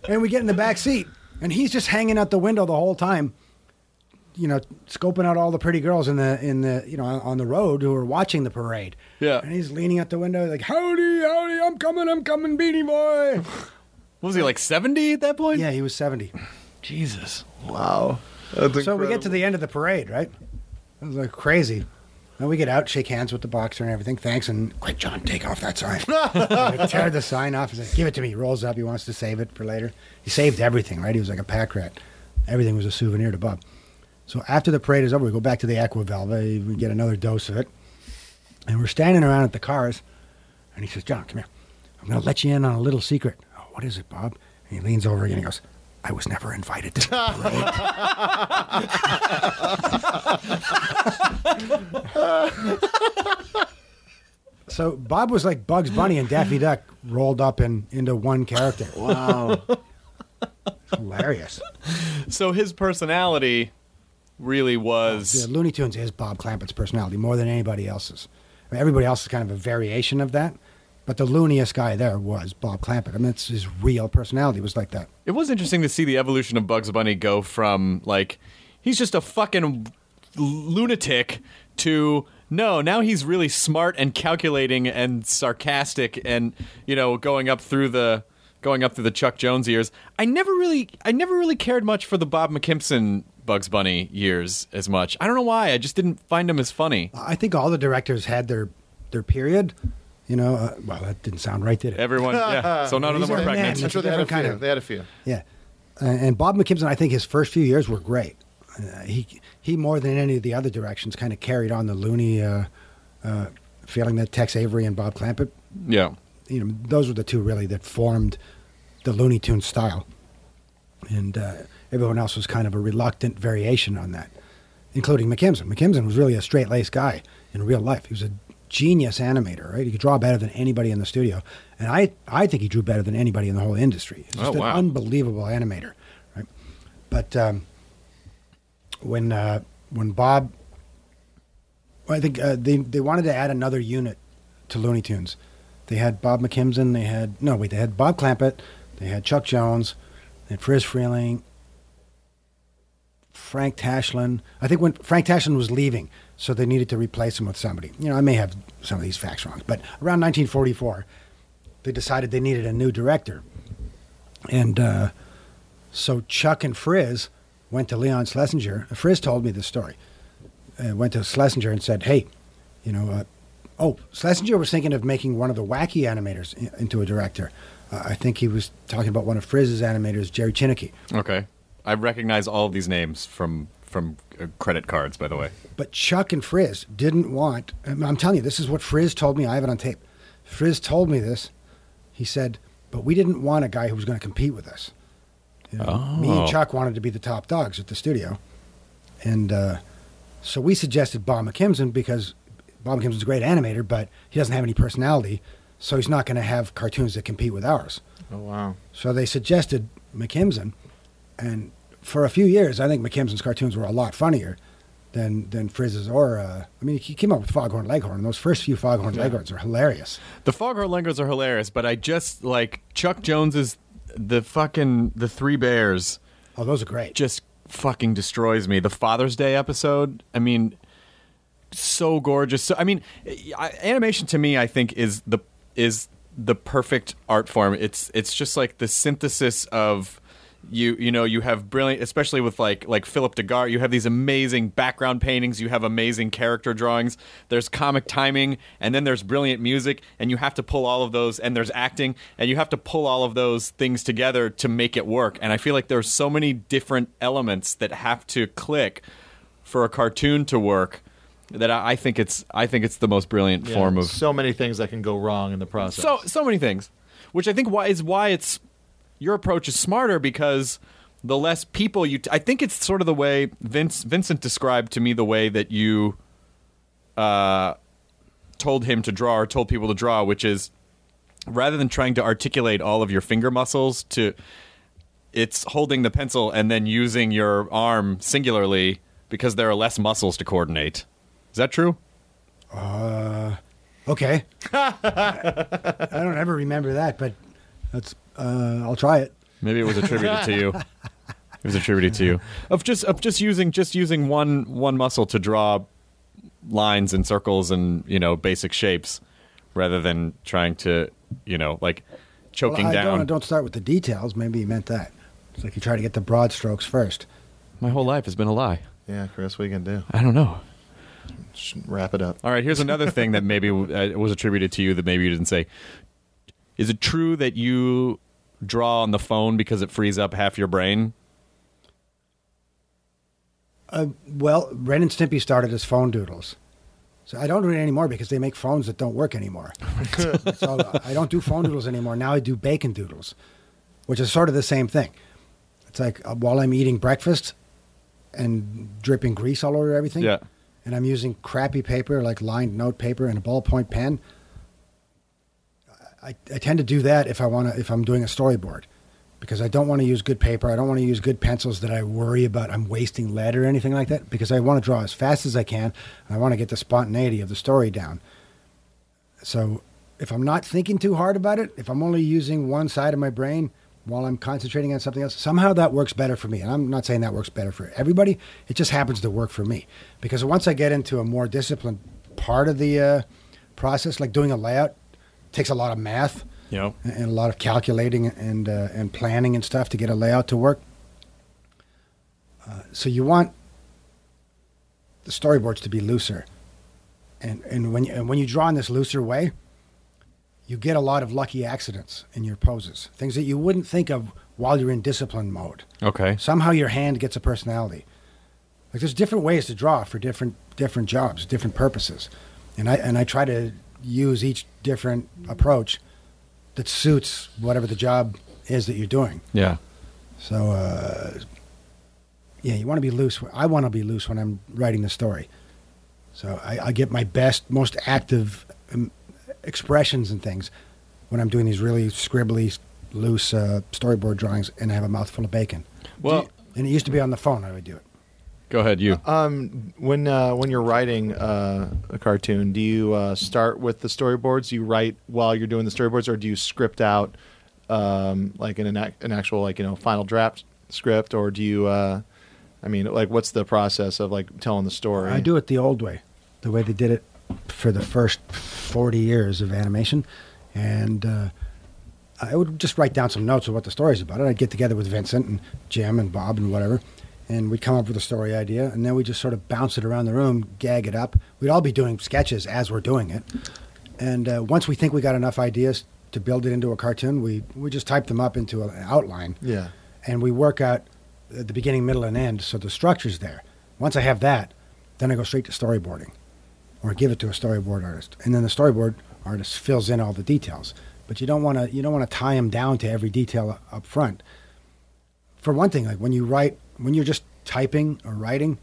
and we get in the back seat, and he's just hanging out the window the whole time, you know, scoping out all the pretty girls in the in the you know on the road who are watching the parade. Yeah. and he's leaning out the window like, "Howdy, howdy, I'm coming, I'm coming, Beanie Boy." What was he like 70 at that point? yeah, he was seventy. Jesus. Wow. That's So we get to the end of the parade, right? It was like crazy. And we get out, shake hands with the boxer and everything. Thanks, and quick, John, take off that sign. I tear the sign off. He's like, give it to me. He rolls up. He wants to save it for later. He saved everything, right? He was like a pack rat. Everything was a souvenir to Bob. So after the parade is over, we go back to the Aquavelva. We get another dose of it. And we're standing around at the cars. And he says, John, come here. I'm going to let you in on a little secret. Oh, what is it, Bob? And he leans over again and he goes, I was never invited to the parade. So Bob was like Bugs Bunny and Daffy Duck rolled up in into one character. Wow. Hilarious. So his personality really was. The Looney Tunes is Bob Clampett's personality more than anybody else's. I mean, everybody else is kind of a variation of that, but the looniest guy there was Bob Clampett. I mean, it's his real personality was like that. It was interesting to see the evolution of Bugs Bunny go from like he's just a fucking lunatic to no, now he's really smart and calculating and sarcastic and you know going up through the going up through the Chuck Jones years. I never really I never really cared much for the Bob McKimson Bugs Bunny years as much. I don't know why. I just didn't find him as funny. I think all the directors had their their period. You know, uh, well, that didn't sound right, did it? Everyone, yeah. So none of them were are pregnant. men. I'm sure they had a Different kind few. of- They had a few. Yeah, uh, and Bob McKimson, I think his first few years were great. Uh, he he more than any of the other directions kind of carried on the loony uh, uh, feeling that Tex Avery and Bob Clampett. Yeah. You know, those were the two really that formed the Looney Tunes style, and uh, everyone else was kind of a reluctant variation on that, including McKimson. McKimson was really a straight laced guy in real life. He was a genius animator, right? He could draw better than anybody in the studio, and I I think he drew better than anybody in the whole industry. He's just Oh, wow. an unbelievable animator, right? But um, when uh, when Bob, I think uh, they they wanted to add another unit to Looney Tunes. They had Bob McKimson. They had no wait. They had Bob Clampett. They had Chuck Jones. They had Friz Freleng. Frank Tashlin. I think when Frank Tashlin was leaving, so they needed to replace him with somebody. You know, I may have some of these facts wrong, but around 1944, they decided they needed a new director, And uh, so Chuck and Friz went to Leon Schlesinger. Friz told me this story. Uh, went to Schlesinger and said, "Hey, you know, uh, oh, Schlesinger was thinking of making one of the wacky animators i- into a director. Uh, I think he was talking about one of Friz's animators, Gerry Chiniquy. Okay. I recognize all of these names from from uh, credit cards, by the way. But Chuck and Friz didn't want. I'm I'm telling you, this is what Friz told me. I have it on tape. Friz told me this. He said, "But we didn't want a guy who was going to compete with us. You know, Me Oh. and Chuck wanted to be the top dogs at the studio, and uh, so we suggested Bob McKimson because Bob McKimson's a great animator, but he doesn't have any personality, so he's not going to have cartoons that compete with ours. Oh wow. So they suggested McKimson, and for a few years, I think McKimson's cartoons were a lot funnier than than Friz's. Or uh, I mean, he came up with Foghorn Leghorn. and Those first few Foghorn Leghorns are hilarious. The Foghorn Leghorns are hilarious, but I just like Chuck Jones's the fucking the Three Bears Oh, those are great. just fucking destroys me. The Father's Day episode, I mean, so gorgeous. So I mean, I, animation to me, I think is the is the perfect art form. It's it's just like the synthesis of you you know you have brilliant especially with like like Philip DeGuard you have these amazing background paintings you have amazing character drawings. There's comic timing and then there's brilliant music and you have to pull all of those and there's acting and you have to pull all of those things together to make it work. And I feel like there's so many different elements that have to click for a cartoon to work that I, think it's I think it's the most brilliant Yeah, form of so many things that can go wrong in the process. so so many things, which I think why is why it's your approach is smarter because the less people you. T- I think it's sort of the way Vince Vincent described to me the way that you uh, told him to draw or told people to draw, which is rather than trying to articulate all of your finger muscles to it's holding the pencil and then using your arm singularly because there are less muscles to coordinate. Is that true? Okay. I don't ever remember that, but that's. Uh, I'll try it. Maybe it was attributed to you. It was attributed to you of just of just using just using one one muscle to draw lines and circles and you know basic shapes, rather than trying to you know like choking Well, I down. Don't, don't start with the details. Maybe he meant that. It's like you try to get the broad strokes first. My whole life has been a lie. yeah, Chris, what are you gonna do? I don't know. Just wrap it up. All right, here's another thing that maybe uh, was attributed to you that maybe you didn't say. Is it true that you draw on the phone because it frees up half your brain? Uh, well, Ren and Stimpy started as phone doodles. So I don't do it anymore because they make phones that don't work anymore. so I don't do phone doodles anymore. Now I do bacon doodles, which is sort of the same thing. It's like uh, while I'm eating breakfast and dripping grease all over everything, Yeah. and I'm using crappy paper like lined note paper and a ballpoint pen. I, I tend to do that if I want to if I'm doing a storyboard because I don't want to use good paper. I don't want to use good pencils that I worry about I'm wasting lead or anything like that because I want to draw as fast as I can and I want to get the spontaneity of the story down. So if I'm not thinking too hard about it, if I'm only using one side of my brain while I'm concentrating on something else, somehow that works better for me. And I'm not saying that works better for everybody. It just happens to work for me because once I get into a more disciplined part of the uh, process, like doing a layout, takes a lot of math know. and a lot of calculating and uh, and planning and stuff to get a layout to work. Uh, so you want the storyboards to be looser, and and when you, and when you draw in this looser way, you get a lot of lucky accidents in your poses, things that you wouldn't think of while you're in discipline mode. Okay. Somehow your hand gets a personality. Like there's different ways to draw for different different jobs, different purposes, and I and I try to use each different approach that suits whatever the job is that you're doing. Yeah. So uh, yeah, you want to be loose. I want to be loose when I'm writing the story. So I, I get my best, most active um, expressions and things when I'm doing these really scribbly, loose uh, storyboard drawings, and I have a mouthful of bacon. Well, And it used to be on the phone. I would do it. Go ahead. You. Um, when uh, when you're writing uh, a cartoon, do you uh, start with the storyboards? Do you write while you're doing the storyboards, or do you script out um, like an an an actual like you know final draft script, or do you? Uh, I mean, like, what's the process of like telling the story? I do it the old way, the way they did it for the first 40 years of animation. And uh, I would just write down some notes of what the story's about. And I'd get together with Vincent and Jim and Bob and whatever, and we'd come up with a story idea, and then we just sort of bounce it around the room, gag it up. We'd all be doing sketches as we're doing it, and uh, once we think we got enough ideas to build it into a cartoon, we we just type them up into an outline, Yeah. and we work out the beginning, middle, and end, so the structure's there. Once I have that, then I go straight to storyboarding, or give it to a storyboard artist, and then the storyboard artist fills in all the details. But you don't want to you don't want to tie them down to every detail up front. For one thing, like when you write, when you're just typing or writing,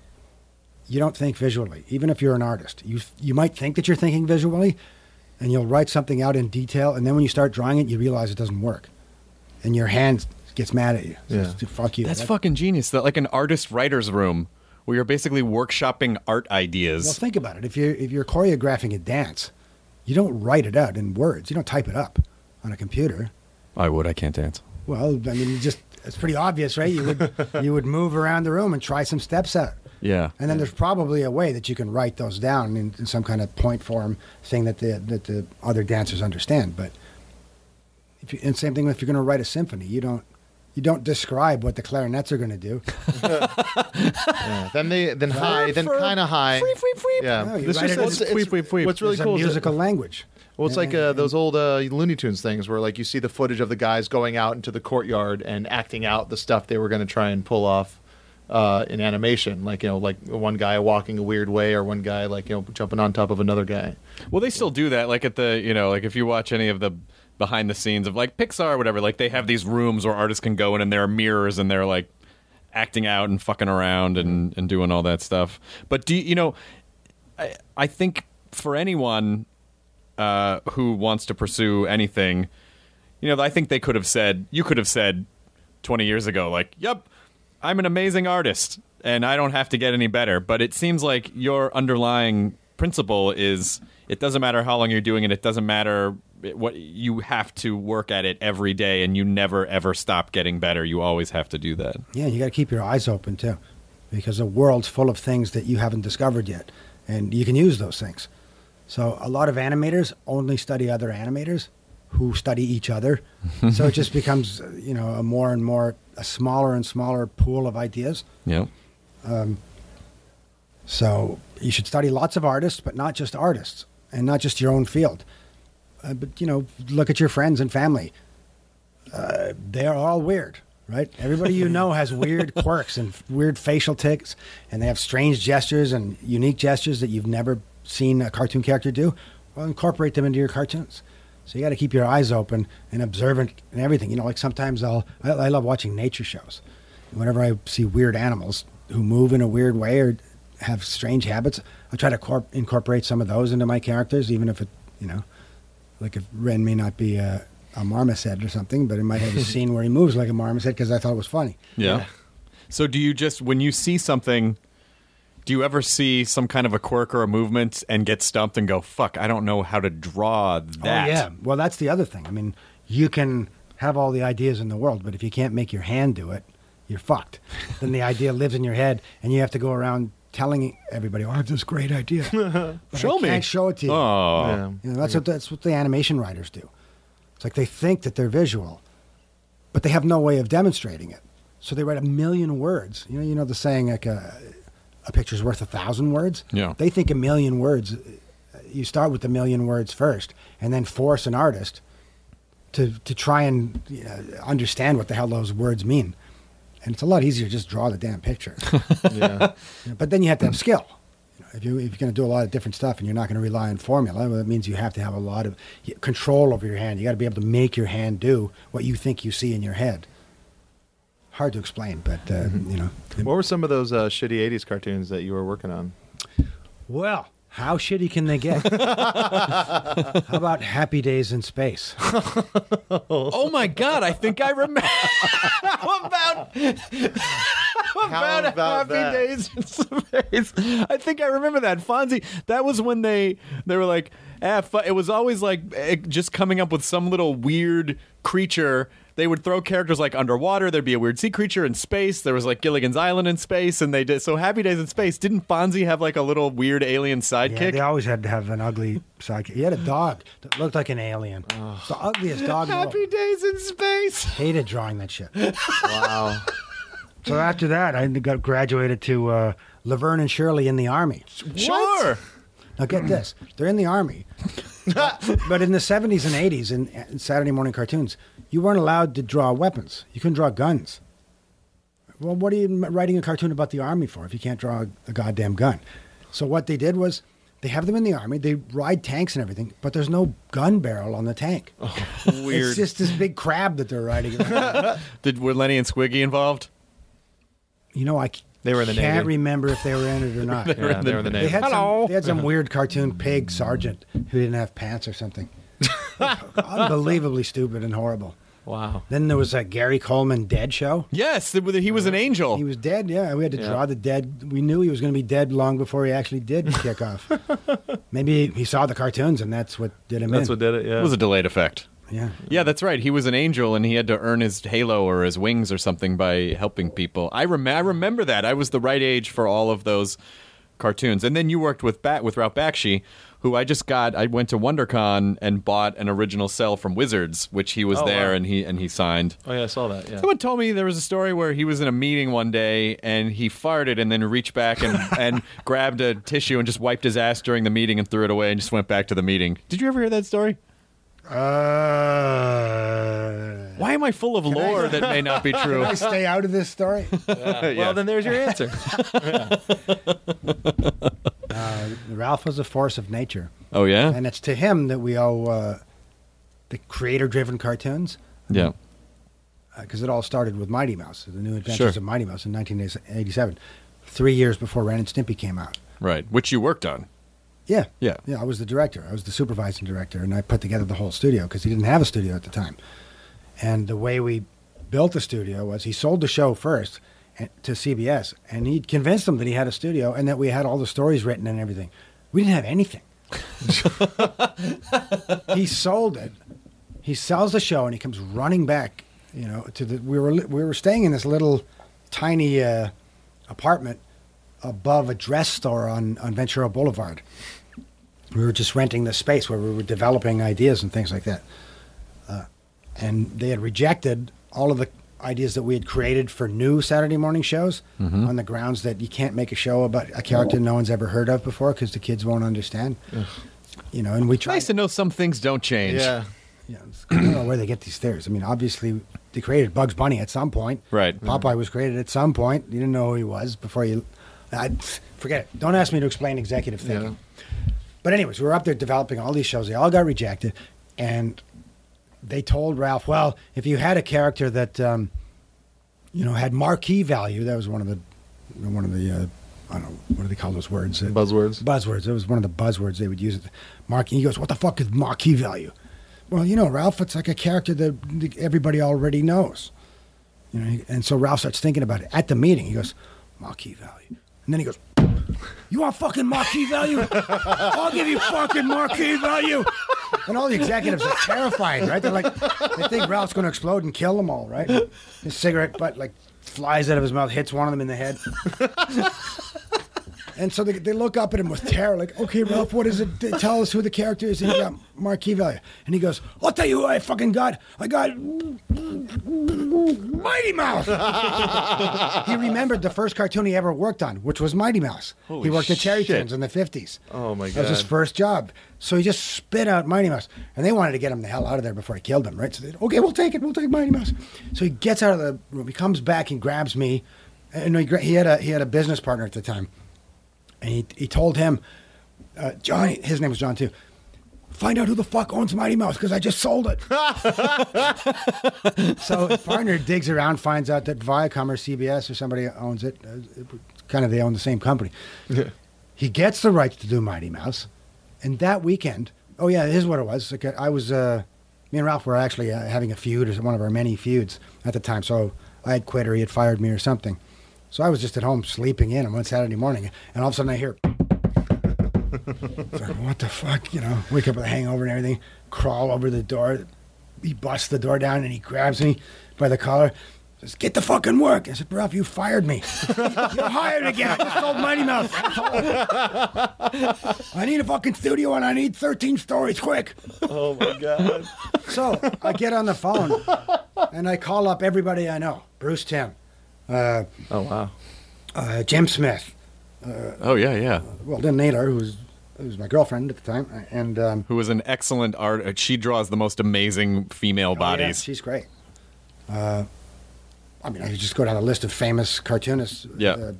you don't think visually. Even if you're an artist, you you might think that you're thinking visually, and you'll write something out in detail, and then when you start drawing it, you realize it doesn't work, and your hand gets mad at you. Says, Fuck you. That's That- fucking genius. That like an artist writer's room where you're basically workshopping art ideas. Well, think about it. If you're if you're choreographing a dance, you don't write it out in words. You don't type it up on a computer. I would. I can't dance. Well, I mean, you just it's pretty obvious, right? You would you would move around the room and try some steps out. Yeah. And then there's probably a way that you can write those down in, in some kind of point form thing that the that the other dancers understand. But if you, and same thing if you're going to write a symphony, you don't you don't describe what the clarinets are going to do. Yeah. Then they then high, then kind of high. Yeah. No, This write just- what's, as- it's- what's really There's cool a is that- musical language. Well, it's like uh, those old uh, Looney Tunes things where, like, you see the footage of the guys going out into the courtyard and acting out the stuff they were going to try and pull off uh, in animation. Like, you know, like one guy walking a weird way, or one guy like you know jumping on top of another guy. Well, they still do that. Like at the, you know, like if you watch any of the behind the scenes of like Pixar or whatever, like they have these rooms where artists can go in and there are mirrors and they're like acting out and fucking around and, and doing all that stuff. But do you, you know, I, I think for anyone uh, who wants to pursue anything, you know, I think they could have said, you could have said 20 years ago, like, yep, I'm an amazing artist and I don't have to get any better. But it seems like your underlying principle is it doesn't matter how long you're doing it, it doesn't matter what you have to work at it every day and you never ever stop getting better. You always have to do that. Yeah, you got to keep your eyes open too, because the world's full of things that you haven't discovered yet, and you can use those things. So a lot of animators only study other animators who study each other. so it just becomes, you know, a more and more, a smaller and smaller pool of ideas. Yeah. So you should study lots of artists, but not just artists, and not just your own field. Uh, but you know, look at your friends and family. Uh, they are all weird, right? Everybody you know has weird quirks and weird facial tics, and they have strange gestures and unique gestures that you've never seen a cartoon character do. Well, incorporate them into your cartoons. So you got to keep your eyes open and observant and everything. You know, like sometimes I'll I, I love watching nature shows. Whenever I see weird animals who move in a weird way or have strange habits, I try to corp- incorporate some of those into my characters, even if it, you know, like if Ren may not be a, a marmoset or something, but it might have a scene where he moves like a marmoset because I thought it was funny. Yeah. So do you just when you see something do you ever see some kind of a quirk or a movement and get stumped and go, "Fuck, I don't know how to draw oh, that." Oh yeah. Well, that's the other thing. I mean, you can have all the ideas in the world, but if you can't make your hand do it, you're fucked. then the idea lives in your head, and you have to go around telling everybody, "Oh, I have this great idea." Show I me. Can't show it to you. Oh. Yeah. You know, that's what that's what the animation writers do. It's like they think that they're visual, but they have no way of demonstrating it. So they write a million words. You know, you know the saying like a, a picture's worth a thousand words. Yeah. They think a million words. You start with a million words first, and then force an artist to to try and you know, understand what the hell those words mean. And it's a lot easier to just draw the damn picture. Yeah. But then you have to have skill. You know, if, you, if you're going to do a lot of different stuff and you're not going to rely on formula, well, that means you have to have a lot of control over your hand. You got to be able to make your hand do what you think you see in your head. Hard to explain, but uh, you know. what were some of those uh, shitty '80s cartoons that you were working on? Well, how shitty can they get? how about Happy Days in Space? Oh my god, I think I remember How about How about, about Happy that? Days in Space? I think I remember that. Fonzie, that was when they they were like, eh, fu- it was always like eh, just coming up with some little weird creature. They would throw characters like underwater. There'd be a weird sea creature in space. There was like Gilligan's Island in space, and they did so. Happy Days in Space. Didn't Fonzie have like a little weird alien sidekick? Yeah, sidekick? they always had to have an ugly sidekick. He had a dog that looked like an alien. It's the ugliest dog. in the Happy world. Days in Space. Hated drawing that shit. Wow. So after that, I got graduated to uh, Laverne and Shirley in the army. Sure. Now get this: they're in the army, but in the '70s and '80s, in, in Saturday morning cartoons, you weren't allowed to draw weapons. You couldn't draw guns. Well, what are you writing a cartoon about the army for if you can't draw a, goddamn gun? So what they did was they have them in the army. They ride tanks and everything, but there's no gun barrel on the tank. Oh, weird. It's just this big crab that they're riding. Did were Lenny and Squiggy involved? you know, I They were in the name. I can't remember if they were in it or not. Yeah, they were in the They had Hello. some. They had some weird cartoon pig sergeant who didn't have pants or something. Unbelievably stupid and horrible. Wow. Then there was that Gary Coleman dead show. Yes, he was an angel. He was dead. Yeah, we had to Yeah. draw the dead. We knew he was going to be dead long before he actually did kick off. Maybe he saw the cartoons and that's what did him That's in. what did it. Yeah. It was a delayed effect. Yeah. Yeah, that's right. He was an angel, and he had to earn his halo or his wings or something by helping people. I, rem- I remember that. I was the right age for all of those cartoons. And then you worked with Bat with Ralph Bakshi, who I just got. I went to WonderCon and bought an original cel from Wizards, which he was Oh, there wow. and he and he signed. oh yeah, I saw that. Yeah. Someone told me there was a story where he was in a meeting one day and he farted and then reached back and, and grabbed a tissue and just wiped his ass during the meeting and threw it away and just went back to the meeting. Did you ever hear that story? Uh, Why am I full of lore that may not be true? Can I stay out of this story? Well, then there's your answer. Uh, Ralph was a force of nature. Oh yeah, And it's to him that we owe uh, the creator driven cartoons. yeah. because it all started with Mighty Mouse, the New Adventures Sure. of Mighty Mouse in 1987, three years before Ren and Stimpy came out. Right, which you worked on. Yeah, Yeah. yeah. I was the director. I was the supervising director, and I put together the whole studio because he didn't have a studio at the time. And the way we built the studio was he sold the show first to CBS, and he convinced them that he had a studio and that we had all the stories written and everything. We didn't have anything. he sold it. He sells the show, and he comes running back. You know, to the we were we were staying in this little tiny uh, apartment above a dress store on on Ventura Boulevard. We were just renting the space where we were developing ideas and things like that. Uh, and they had rejected all of the ideas that we had created for new Saturday morning shows on the grounds that you can't make a show about a character no one's ever heard of before because the kids won't understand. You know, and we tried. Nice to know some things don't change. yeah. Yeah, it's- I don't know where they get these theories. I mean, obviously, they created Bugs Bunny at some point. Right. Popeye was created at some point. You didn't know who he was before you. I, forget it. Don't ask me to explain executive thinking. But anyways, we were up there developing all these shows. They all got rejected, and they told Ralph, "Well, if you had a character that, um, you know, had marquee value, that was one of the, one of the, uh, I don't know, what do they call those words? Uh, Buzzwords. buzzwords. It was one of the buzzwords they would use. Marquee. He goes, "What the fuck is marquee value?" Well, you know, Ralph, it's like a character that everybody already knows. You know, and so Ralph starts thinking about it at the meeting. He goes, "Marquee value," and then he goes, "You want fucking marquee value? I'll give you fucking marquee value." And all the executives are terrified, right? They're like, they think Ralph's going to explode and kill them all, right? His cigarette butt like flies out of his mouth, hits one of them in the head. And so they, they look up at him with terror, like, okay, Ralph, what is it? T- Tell us who the character is. And he got marquee value. And he goes, I'll tell you who I fucking got. I got Mighty Mouse. he remembered the first cartoon he ever worked on, which was Mighty Mouse. he worked at Terry shit. Toons in the 50s. Oh, my God. That was his first job. So he just spit out Mighty Mouse. And they wanted to get him the hell out of there before he killed him, right? So they okay, we'll take it. We'll take Mighty Mouse. So he gets out of the room. He comes back and grabs me. And he, he had a he had a business partner at the time, and he he told him, uh, John, his name was John too. Find out who the fuck owns Mighty Mouse because I just sold it. so his partner digs around, finds out that Viacom or CBS or somebody owns it. Uh, kind of, they own the same company. He gets the rights to do Mighty Mouse, and that weekend, oh yeah, here's what it was. Like I was, uh, me and Ralph were actually uh, having a feud, or one of our many feuds at the time. So I had quit, or he had fired me, or something. So I was just at home sleeping in on one Saturday morning, and all of a sudden I hear, It's like, what the fuck? You know, wake up with a hangover and everything, crawl over the door. He busts the door down and he grabs me by the collar. Says, get the fucking work. I said, Ralph, you fired me. You're hired again. I just sold Mighty Mouse. I need a fucking studio and I need 13 stories quick. Oh my god. So I get on the phone and I call up everybody I know Bruce Timm, uh, Oh wow. uh, Jim Smith, Oh yeah, yeah. well, Lynne Naylor, who was, who was my girlfriend at the time, and um, Who was an excellent art? uh, She draws the most amazing female Oh, yeah, bodies. she's great. Uh, I mean, I could just go down a list of famous cartoonists. Yeah. Uh,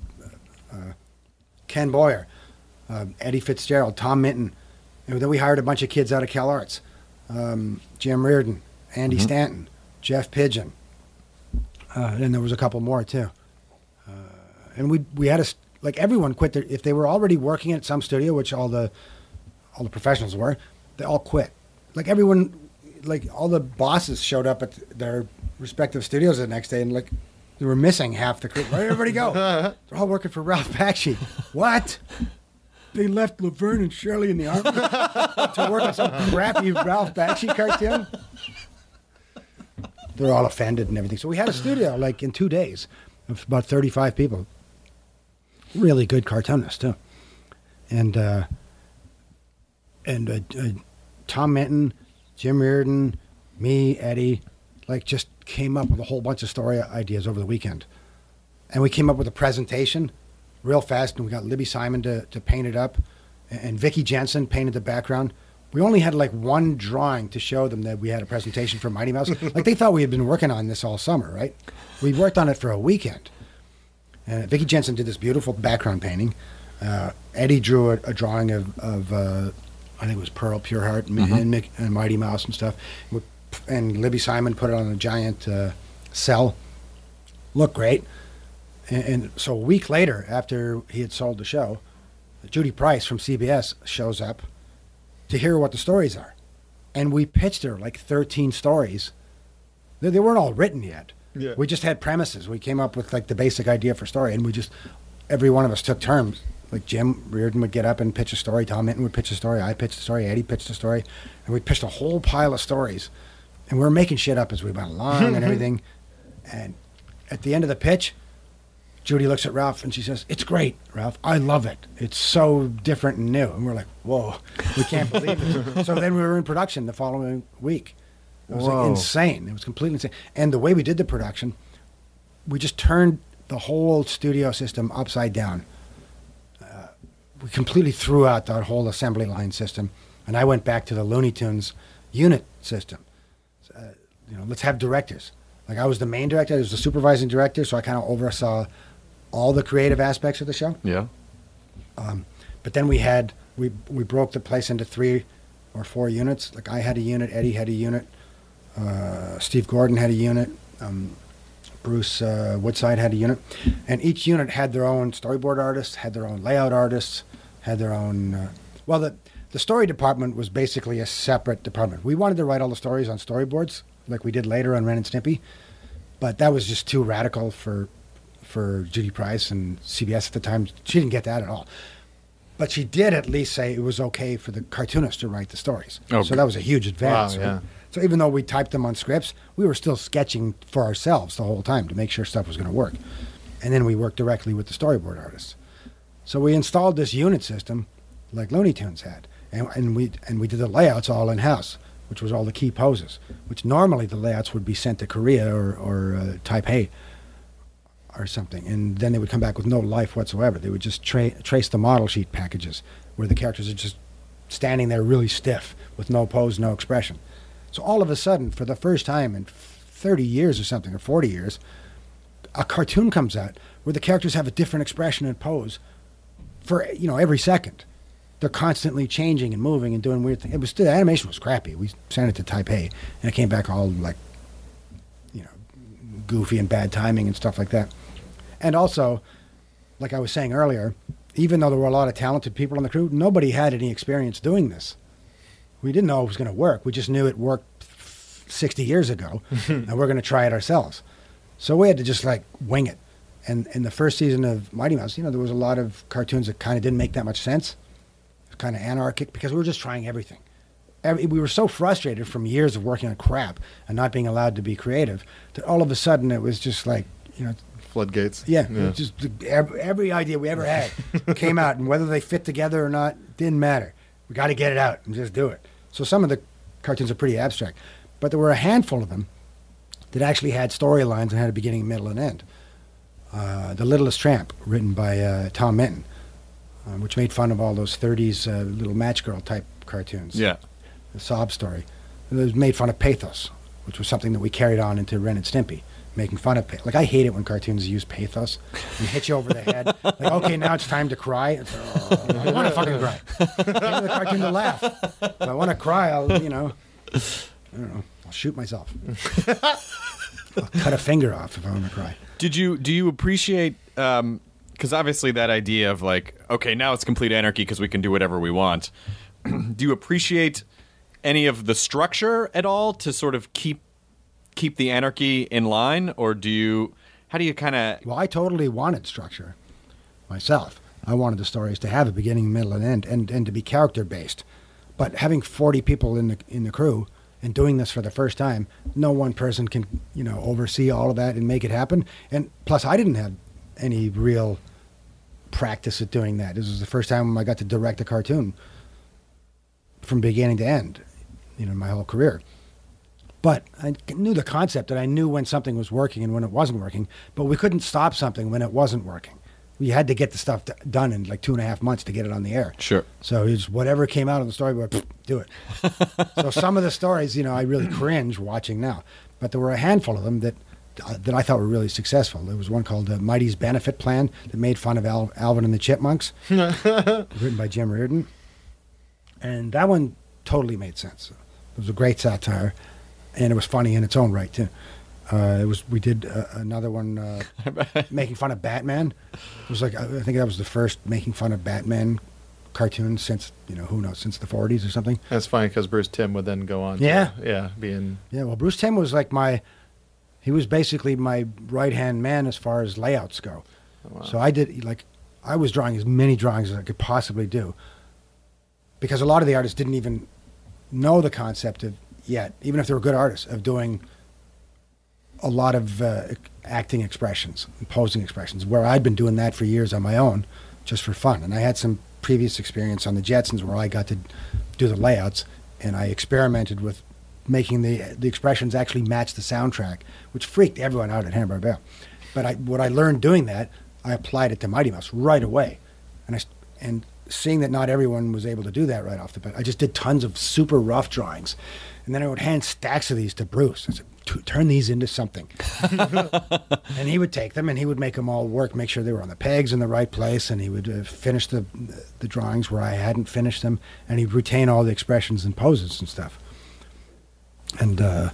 uh, Ken Boyer, uh, Eddie Fitzgerald, Tom Minton. And then we hired a bunch of kids out of Cal Arts. Um, Jim Reardon, Andy Mm-hmm. Stanton, Jeff Pidgeon. Uh, and there was a couple more too. Uh, and we we had a like everyone quit their if they were already working at some studio, which all the all the professionals were, they all quit. Like everyone, like all the bosses showed up at their respective studios the next day, and like they were missing half the crew. Where'd everybody go? They're all working for Ralph Bakshi. What? They left Laverne and Shirley in the army to work on some crappy Ralph Bakshi cartoon. They're all offended and everything. So we had a studio like in two days of about thirty-five people. Really good cartoonists too, and. uh and uh, uh, Tom Minton, Jim Reardon, me, Eddie, like just came up with a whole bunch of story ideas over the weekend. And we came up with a presentation real fast, and we got Libby Simon to, to paint it up, and, and Vicky Jenson painted the background. We only had like one drawing to show them that we had a presentation for Mighty Mouse. like they thought we had been working on this all summer, right? We worked on it for a weekend. And Vicky Jenson did this beautiful background painting. Uh, Eddie drew a, a drawing of, of uh, I think it was Pearl Pureheart and, and, Mick- and Mighty Mouse and stuff. And Libby Simon put it on a giant uh, cel. Looked great. And, and so a week later, after he had sold the show, Judy Price from CBS shows up to hear what the stories are. And we pitched her like 13 stories. They, they weren't all written yet. Yeah. We just had premises. We came up with like the basic idea for story, and we just every one of us took turns. Like Jim Reardon would get up and pitch a story. Tom Minton would pitch a story. I pitched a story. Eddie pitched a story, and we pitched a whole pile of stories. And we were making shit up as we went along and everything. And at the end of the pitch, Judy looks at Ralph and she says, "It's great, Ralph. I love it. It's so different and new." And we're like, "Whoa, we can't believe it." so then we were in production the following week. It was like insane. It was completely insane. And the way we did the production, we just turned the whole studio system upside down. Uh, we completely threw out that whole assembly line system, and I went back to the Looney Tunes unit system. Uh, you know, let's have directors. Like I was the main director, I was the supervising director, so I kind of oversaw all the creative aspects of the show. Yeah. But then we had we we broke the place into three or four units. Like I had a unit, Eddie had a unit, uh, Steve Gordon had a unit, um, Bruce uh, Woodside had a unit, and each unit had their own storyboard artists, had their own layout artists, had their own. Uh, well, the the story department was basically a separate department. We wanted to write all the stories on storyboards, like we did later on Ren and Stimpy, but that was just too radical for for Judy Price and CBS at the time. She didn't get that at all. But she did at least say it was okay for the cartoonist to write the stories. Oh, so that was a huge advance. Wow, yeah. So even though we typed them on scripts, we were still sketching for ourselves the whole time to make sure stuff was going to work. And then we worked directly with the storyboard artists. So we installed this unit system like Looney Tunes had. And, and we and we did the layouts all in house, which was all the key poses, which normally the layouts would be sent to Korea or, or uh, Taipei or something, and then they would come back with no life whatsoever. They would just tra- trace the model sheet packages where the characters are just standing there really stiff with no pose, no expression. So all of a sudden, for the first time in 30 years or something, or 40 years, a cartoon comes out where the characters have a different expression and pose for you know every second. They're constantly changing and moving and doing weird things. It was the animation was crappy. We sent it to Taipei, and it came back all like, goofy and bad timing and stuff like that. And also, like I was saying earlier, even though there were a lot of talented people on the crew, nobody had any experience doing this. We didn't know it was going to work. We just knew it worked 60 years ago, and we're going to try it ourselves. So we had to just like wing it. And in the first season of Mighty Mouse, you know, there was a lot of cartoons that kind of didn't make that much sense. kind of anarchic because we were just trying everything. Every, we were so frustrated from years of working on crap and not being allowed to be creative that all of a sudden it was just like, you know, Floodgates. yeah, was just every, every idea we ever had came out, and whether they fit together or not didn't matter. We got to get it out and just do it. So some of the cartoons are pretty abstract, but there were a handful of them that actually had storylines and had a beginning, middle, and end. Uh, the Littlest Tramp, written by uh, Tom Minton, uh, which made fun of all those '30s uh, little match girl type cartoons Yeah. The sob story. It was made fun of pathos, which was something that we carried on into Ren and Stimpy, making fun of pa- like I hate it when cartoons use pathos and hit you over the head. Like, okay, now it's time to cry. It's, oh, I want to fucking cry. Get into the cartoon to laugh. If I want to cry, I'll you know, I don't know, I'll shoot myself. I'll cut a finger off if I want to cry. Did you do you appreciate? Um, because obviously that idea of like, okay, now it's complete anarchy because we can do whatever we want. do you appreciate any of the structure at all to sort of keep keep the anarchy in line, or do you? How do you kind of? Well, I totally wanted structure myself. I wanted the stories to have a beginning, middle, and end, and, and to be character based. But having forty people in the in the crew and doing this for the first time, no one person can you know oversee all of that and make it happen. And plus, I didn't have any real practice at doing that. This was the first time I got to direct a cartoon from beginning to end, you know, my whole career. But I knew the concept, and I knew when something was working and when it wasn't working. But we couldn't stop something when it wasn't working. We had to get the stuff d- done in like two and a half months to get it on the air. Sure. So it's whatever came out on the storyboard, do it. so some of the stories, you know, I really cringe watching now. But there were a handful of them that uh, that I thought were really successful. There was one called uh, Mighty's Benefit Plan that made fun of Al- Alvin and the Chipmunks, written by Jim Reardon, and that one totally made sense. It was a great satire, and it was funny in its own right too. Uh, it was. We did uh, another one uh, making fun of Batman. It was like I think that was the first making fun of Batman cartoon since you know who knows since the 40s or something. That's funny because Bruce Timm would then go on. to- Yeah. yeah, being Yeah, well, Bruce Timm was like my, he was basically my right hand man as far as layouts go. So I did like, I was drawing as many drawings as I could possibly do, because a lot of the artists didn't even know the concept of yet, even if they were good artists, of doing a lot of uh, acting expressions, posing expressions, where I'd been doing that for years on my own, just for fun. And I had some previous experience on the Jetsons where I got to do the layouts, and I experimented with making the the expressions actually match the soundtrack, which freaked everyone out at Hanna Barbera. But I, what I learned doing that, I applied it to Mighty Mouse right away, and I, and seeing that not everyone was able to do that right off the bat, I just did tons of super rough drawings, and then I would hand stacks of these to Bruce. I said, "Turn these into something," and he would take them and he would make them all work, make sure they were on the pegs in the right place, and he would uh, finish the the drawings where I hadn't finished them, and he'd retain all the expressions and poses and stuff. And uh,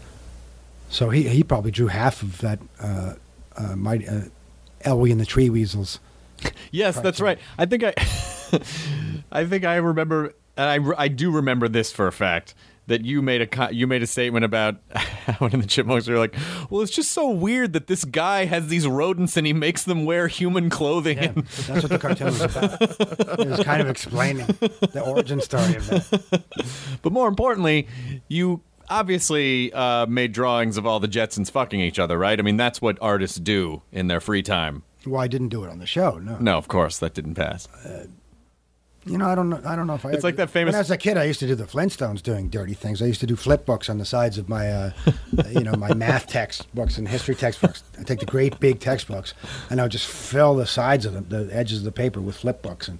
so he he probably drew half of that uh, uh, mighty uh, Elwie and the Tree Weasels. Yes, that's right. I think I, I think I remember, and I, I do remember this for a fact that you made a you made a statement about Alvin and the Chipmunks. You're like, well, it's just so weird that this guy has these rodents and he makes them wear human clothing. Yeah, that's what the cartoon was about. It was kind of explaining the origin story of that. but more importantly, you obviously uh, made drawings of all the Jetsons fucking each other, right? I mean, that's what artists do in their free time. Well, I didn't do it on the show. No, No, of course, that didn't pass. you know, I don't know. I don't know if I. It's like that famous- When I was a kid, I used to do the Flintstones doing dirty things. I used to do flip books on the sides of my, uh, you know, my math textbooks and history textbooks. I take the great big textbooks and I would just fill the sides of them, the edges of the paper with flip books and,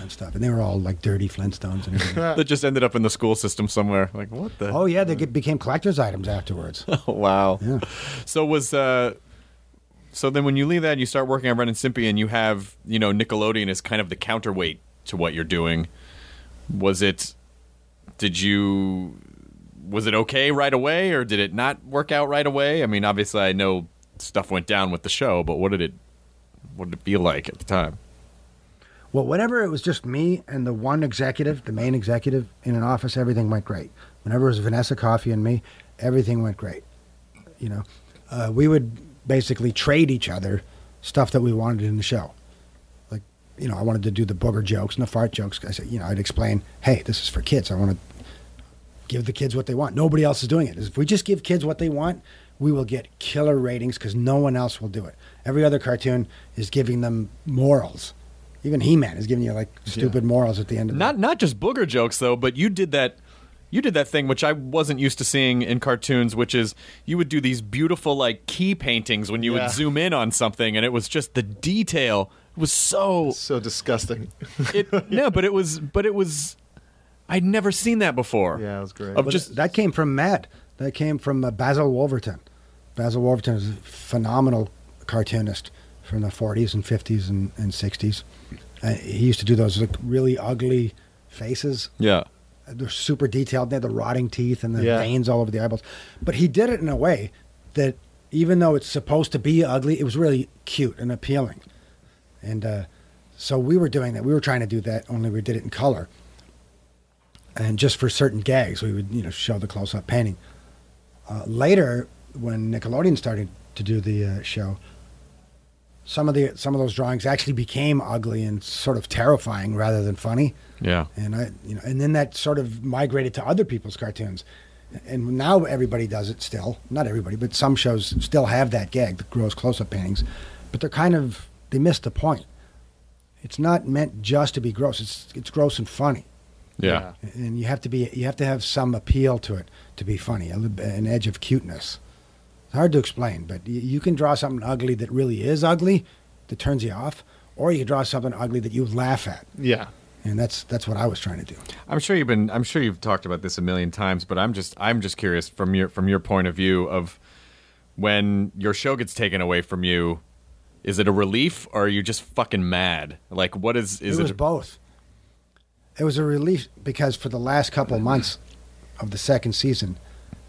and stuff. And they were all like dirty Flintstones and everything. That just ended up in the school system somewhere. Like, what the? oh yeah, they get, became collector's items afterwards. wow. Yeah. So was uh so then when you leave that and you start working on Ren and Stimpy and you have, you know, Nickelodeon as kind of the counterweight to what you're doing. Was it did you was it okay right away or did it not work out right away? I mean, obviously I know stuff went down with the show, but what did it what did it feel like at the time? Well, whenever it was just me and the one executive, the main executive in an office, everything went great. Whenever it was Vanessa Coffey and me, everything went great. You know, uh, we would basically trade each other stuff that we wanted in the show. Like you know, I wanted to do the booger jokes and the fart jokes. I said, you know, I'd explain, hey, this is for kids. I want to give the kids what they want. Nobody else is doing it. If we just give kids what they want, we will get killer ratings because no one else will do it. Every other cartoon is giving them morals. Even He-Man is giving you like stupid morals at the end of Not it. not just booger jokes though, but you did that. You did that thing which I wasn't used to seeing in cartoons, which is you would do these beautiful like key paintings when you Yeah. would zoom in on something, and it was just the detail It was so. So disgusting. It, no, but it was, but it was. I'd never seen that before. yeah, it was great. Of But just that came from Matt. That came from uh, Basil Wolverton. Basil Wolverton is a phenomenal cartoonist from the 40s and 50s and, and 60s. Uh, he used to do those like really ugly faces. yeah. They're super detailed. They had the rotting teeth and the Yeah. veins all over the eyeballs. But he did it in a way that, even though it's supposed to be ugly, it was really cute and appealing. And uh, so we were doing that. We were trying to do that, only we did it in color. And just for certain gags, we would you know show the close-up painting. Uh, later, when Nickelodeon started to do the uh, show, some of the some of those drawings actually became ugly and sort of terrifying rather than funny Yeah. and I, you know, and then that sort of migrated to other people's cartoons, and now everybody does it still. Not everybody, but some shows still have that gag, the gross close-up paintings, but they're kind of they missed the point. It's not meant just to be gross. It's it's gross and funny, Yeah. and you have to be you have to have some appeal to it to be funny, a little, an edge of cuteness. It's hard to explain, but you can draw something ugly that really is ugly, that turns you off, or you can draw something ugly that you laugh at, yeah. And that's that's what I was trying to do. I'm sure you've been. I'm sure you've talked about this a million times, but I'm just. I'm just curious from your from your point of view of when your show gets taken away from you. Is it a relief or are you just fucking mad? Like, what is is it it? was both. It was a relief because for the last couple months of the second season,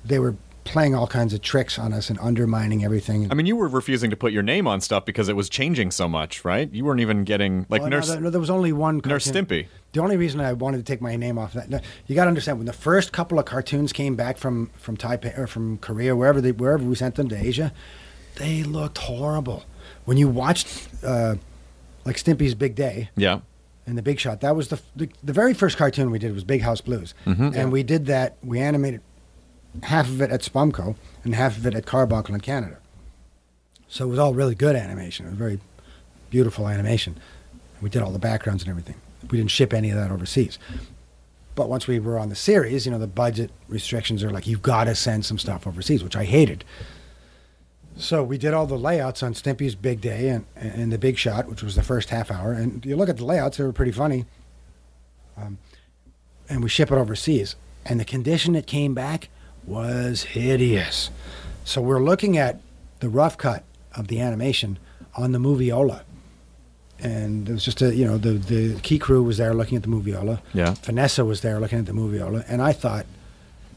they were playing all kinds of tricks on us and undermining everything. I mean, you were refusing to put your name on stuff because it was changing so much, right? You weren't even getting like Well, Nurse there, no, there was only one Nurse cartoon. Stimpy. The only reason I wanted to take my name off that, you got to understand when the first couple of cartoons came back from from Taipei or from Korea, wherever they wherever we sent them to Asia, they looked horrible. When you watched uh, like Stimpy's Big Day, Yeah. and the Big Shot. That was the, the the very first cartoon we did was Big House Blues, Mm-hmm. and we did that. We animated half of it at Spumco and half of it at Carbunkle in Canada. So it was all really good animation. It was very beautiful animation. We did all the backgrounds and everything. We didn't ship any of that overseas. But once we were on the series, you know, the budget restrictions are like you've got to send some stuff overseas, which I hated. So we did all the layouts on Stimpy's Big Day and, and the Big Shot, which was the first half hour. And you look at the layouts; they were pretty funny. Um, and we ship it overseas, and the condition it came back was hideous. So we're looking at the rough cut of the animation on the Moviola, and it was just a you know the the key crew was there looking at the Moviola. Yeah. Vanessa was there looking at the Moviola, and I thought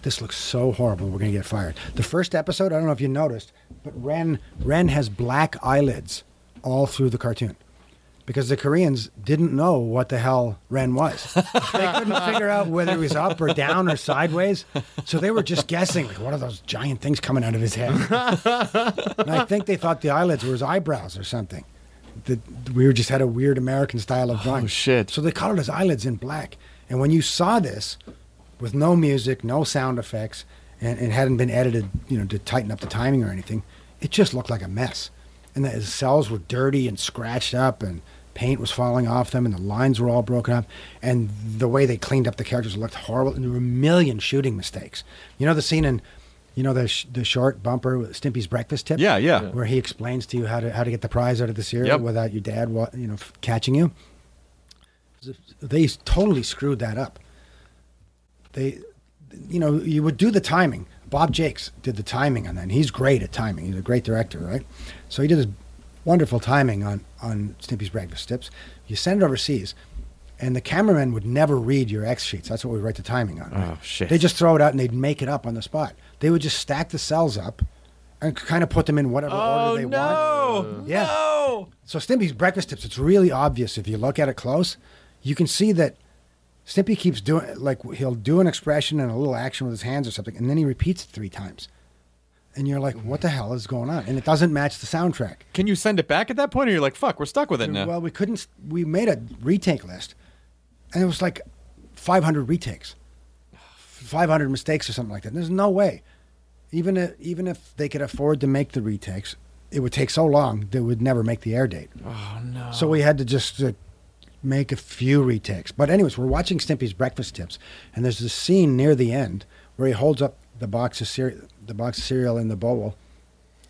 this looks so horrible. We're going to get fired. The first episode, I don't know if you noticed, but Ren Ren has black eyelids all through the cartoon because the Koreans didn't know what the hell Ren was. they couldn't figure out whether he was up or down or sideways, so they were just guessing like, what are those giant things coming out of his head? and I think they thought the eyelids were his eyebrows or something. That we just had a weird American style of drawing. Oh, shit. So they colored his eyelids in black. And when you saw this, with no music, no sound effects, and it hadn't been edited, you know, to tighten up the timing or anything, it just looked like a mess. And the his cels were dirty and scratched up, and paint was falling off them, and the lines were all broken up. And the way they cleaned up the characters looked horrible. And there were a million shooting mistakes. You know the scene in, you know the sh- the short bumper with Stimpy's breakfast tip. Yeah, yeah. Where he explains to you how to how to get the prize out of the cereal Yep. without your dad, wa- you know, f- catching you. They totally screwed that up they you know you would do the timing Bob Jaques did the timing on that and he's great at timing he's a great director right so he did his wonderful timing on on stimpy's breakfast tips you send it overseas and the cameraman would never read your x sheets that's what we write the timing on right? Oh, shit. they just throw it out and they'd make it up on the spot they would just stack the cels up and kind of put them in whatever order oh, they want no! yeah. No! so Stimpy's breakfast tips, it's really obvious if you look at it close. You can see that Stimpy keeps doing like he'll do an expression and a little action with his hands or something, and then he repeats it three times. And you're like, what the hell is going on? And it doesn't match the soundtrack. Can you send it back at that point, or you're like, fuck, we're stuck with it now? Well, we couldn't. We made a retake list, and it was like 500 retakes, 500 mistakes or something like that. There's no way, even if, even if they could afford to make the retakes, it would take so long they would never make the air date. Oh no! So we had to just uh, make a few retakes. But anyways, we're watching Stimpy's Breakfast Tips, and there's this scene near the end where he holds up the box of cereal, the box of cereal in the bowl,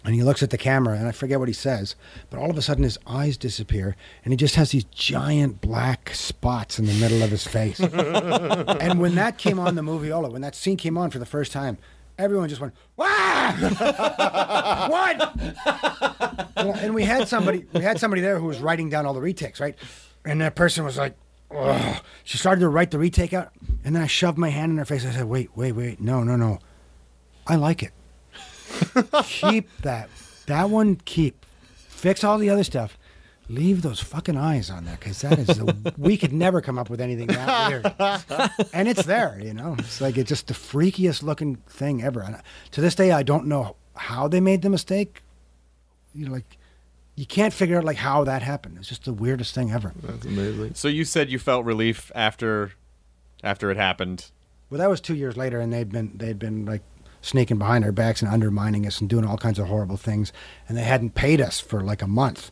and he looks at the camera, and I forget what he says, but all of a sudden his eyes disappear, and he just has these giant black spots in the middle of his face. and when that came on the Moviola, when that scene came on for the first time, everyone just went, "Wow! what?" And we had somebody, we had somebody there who was writing down all the retakes, right? And that person was like, Ugh. She started to write the retake out, and then I shoved my hand in her face. I said, "Wait, wait, wait! No, no, no! I like it. keep that. That one. Keep. Fix all the other stuff. Leave those fucking eyes on there, because that is the, we could never come up with anything that weird. and it's there, you know. It's like it's just the freakiest looking thing ever. And to this day, I don't know how they made the mistake. You know, like you can't figure out like how that happened. It's just the weirdest thing ever. That's amazing. so you said you felt relief after, after it happened. Well, that was two years later, and they'd been they'd been like sneaking behind our backs and undermining us and doing all kinds of horrible things, and they hadn't paid us for like a month.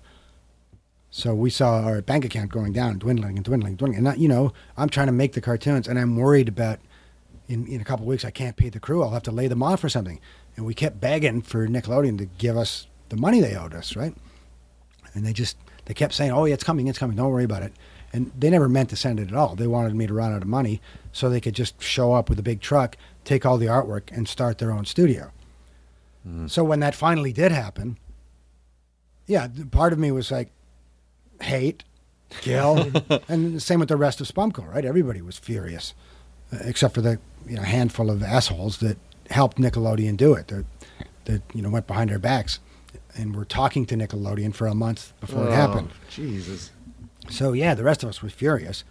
So we saw our bank account going down, dwindling and dwindling, dwindling. And not, you know, I'm trying to make the cartoons, and I'm worried about in in a couple weeks I can't pay the crew. I'll have to lay them off or something. And we kept begging for Nickelodeon to give us the money they owed us, right? And they just they kept saying, "Oh, yeah, it's coming, it's coming. Don't worry about it." And they never meant to send it at all. They wanted me to run out of money so they could just show up with a big truck, take all the artwork, and start their own studio. Hmm. So when that finally did happen, yeah, part of me was like, hate, kill, and the same with the rest of Spumco, right? Everybody was furious, except for the you know handful of assholes that helped Nickelodeon do it. That that you know went behind their backs, and were talking to Nickelodeon for a month before it oh, happened. Oh, Jesus. So yeah, the rest of us were furious,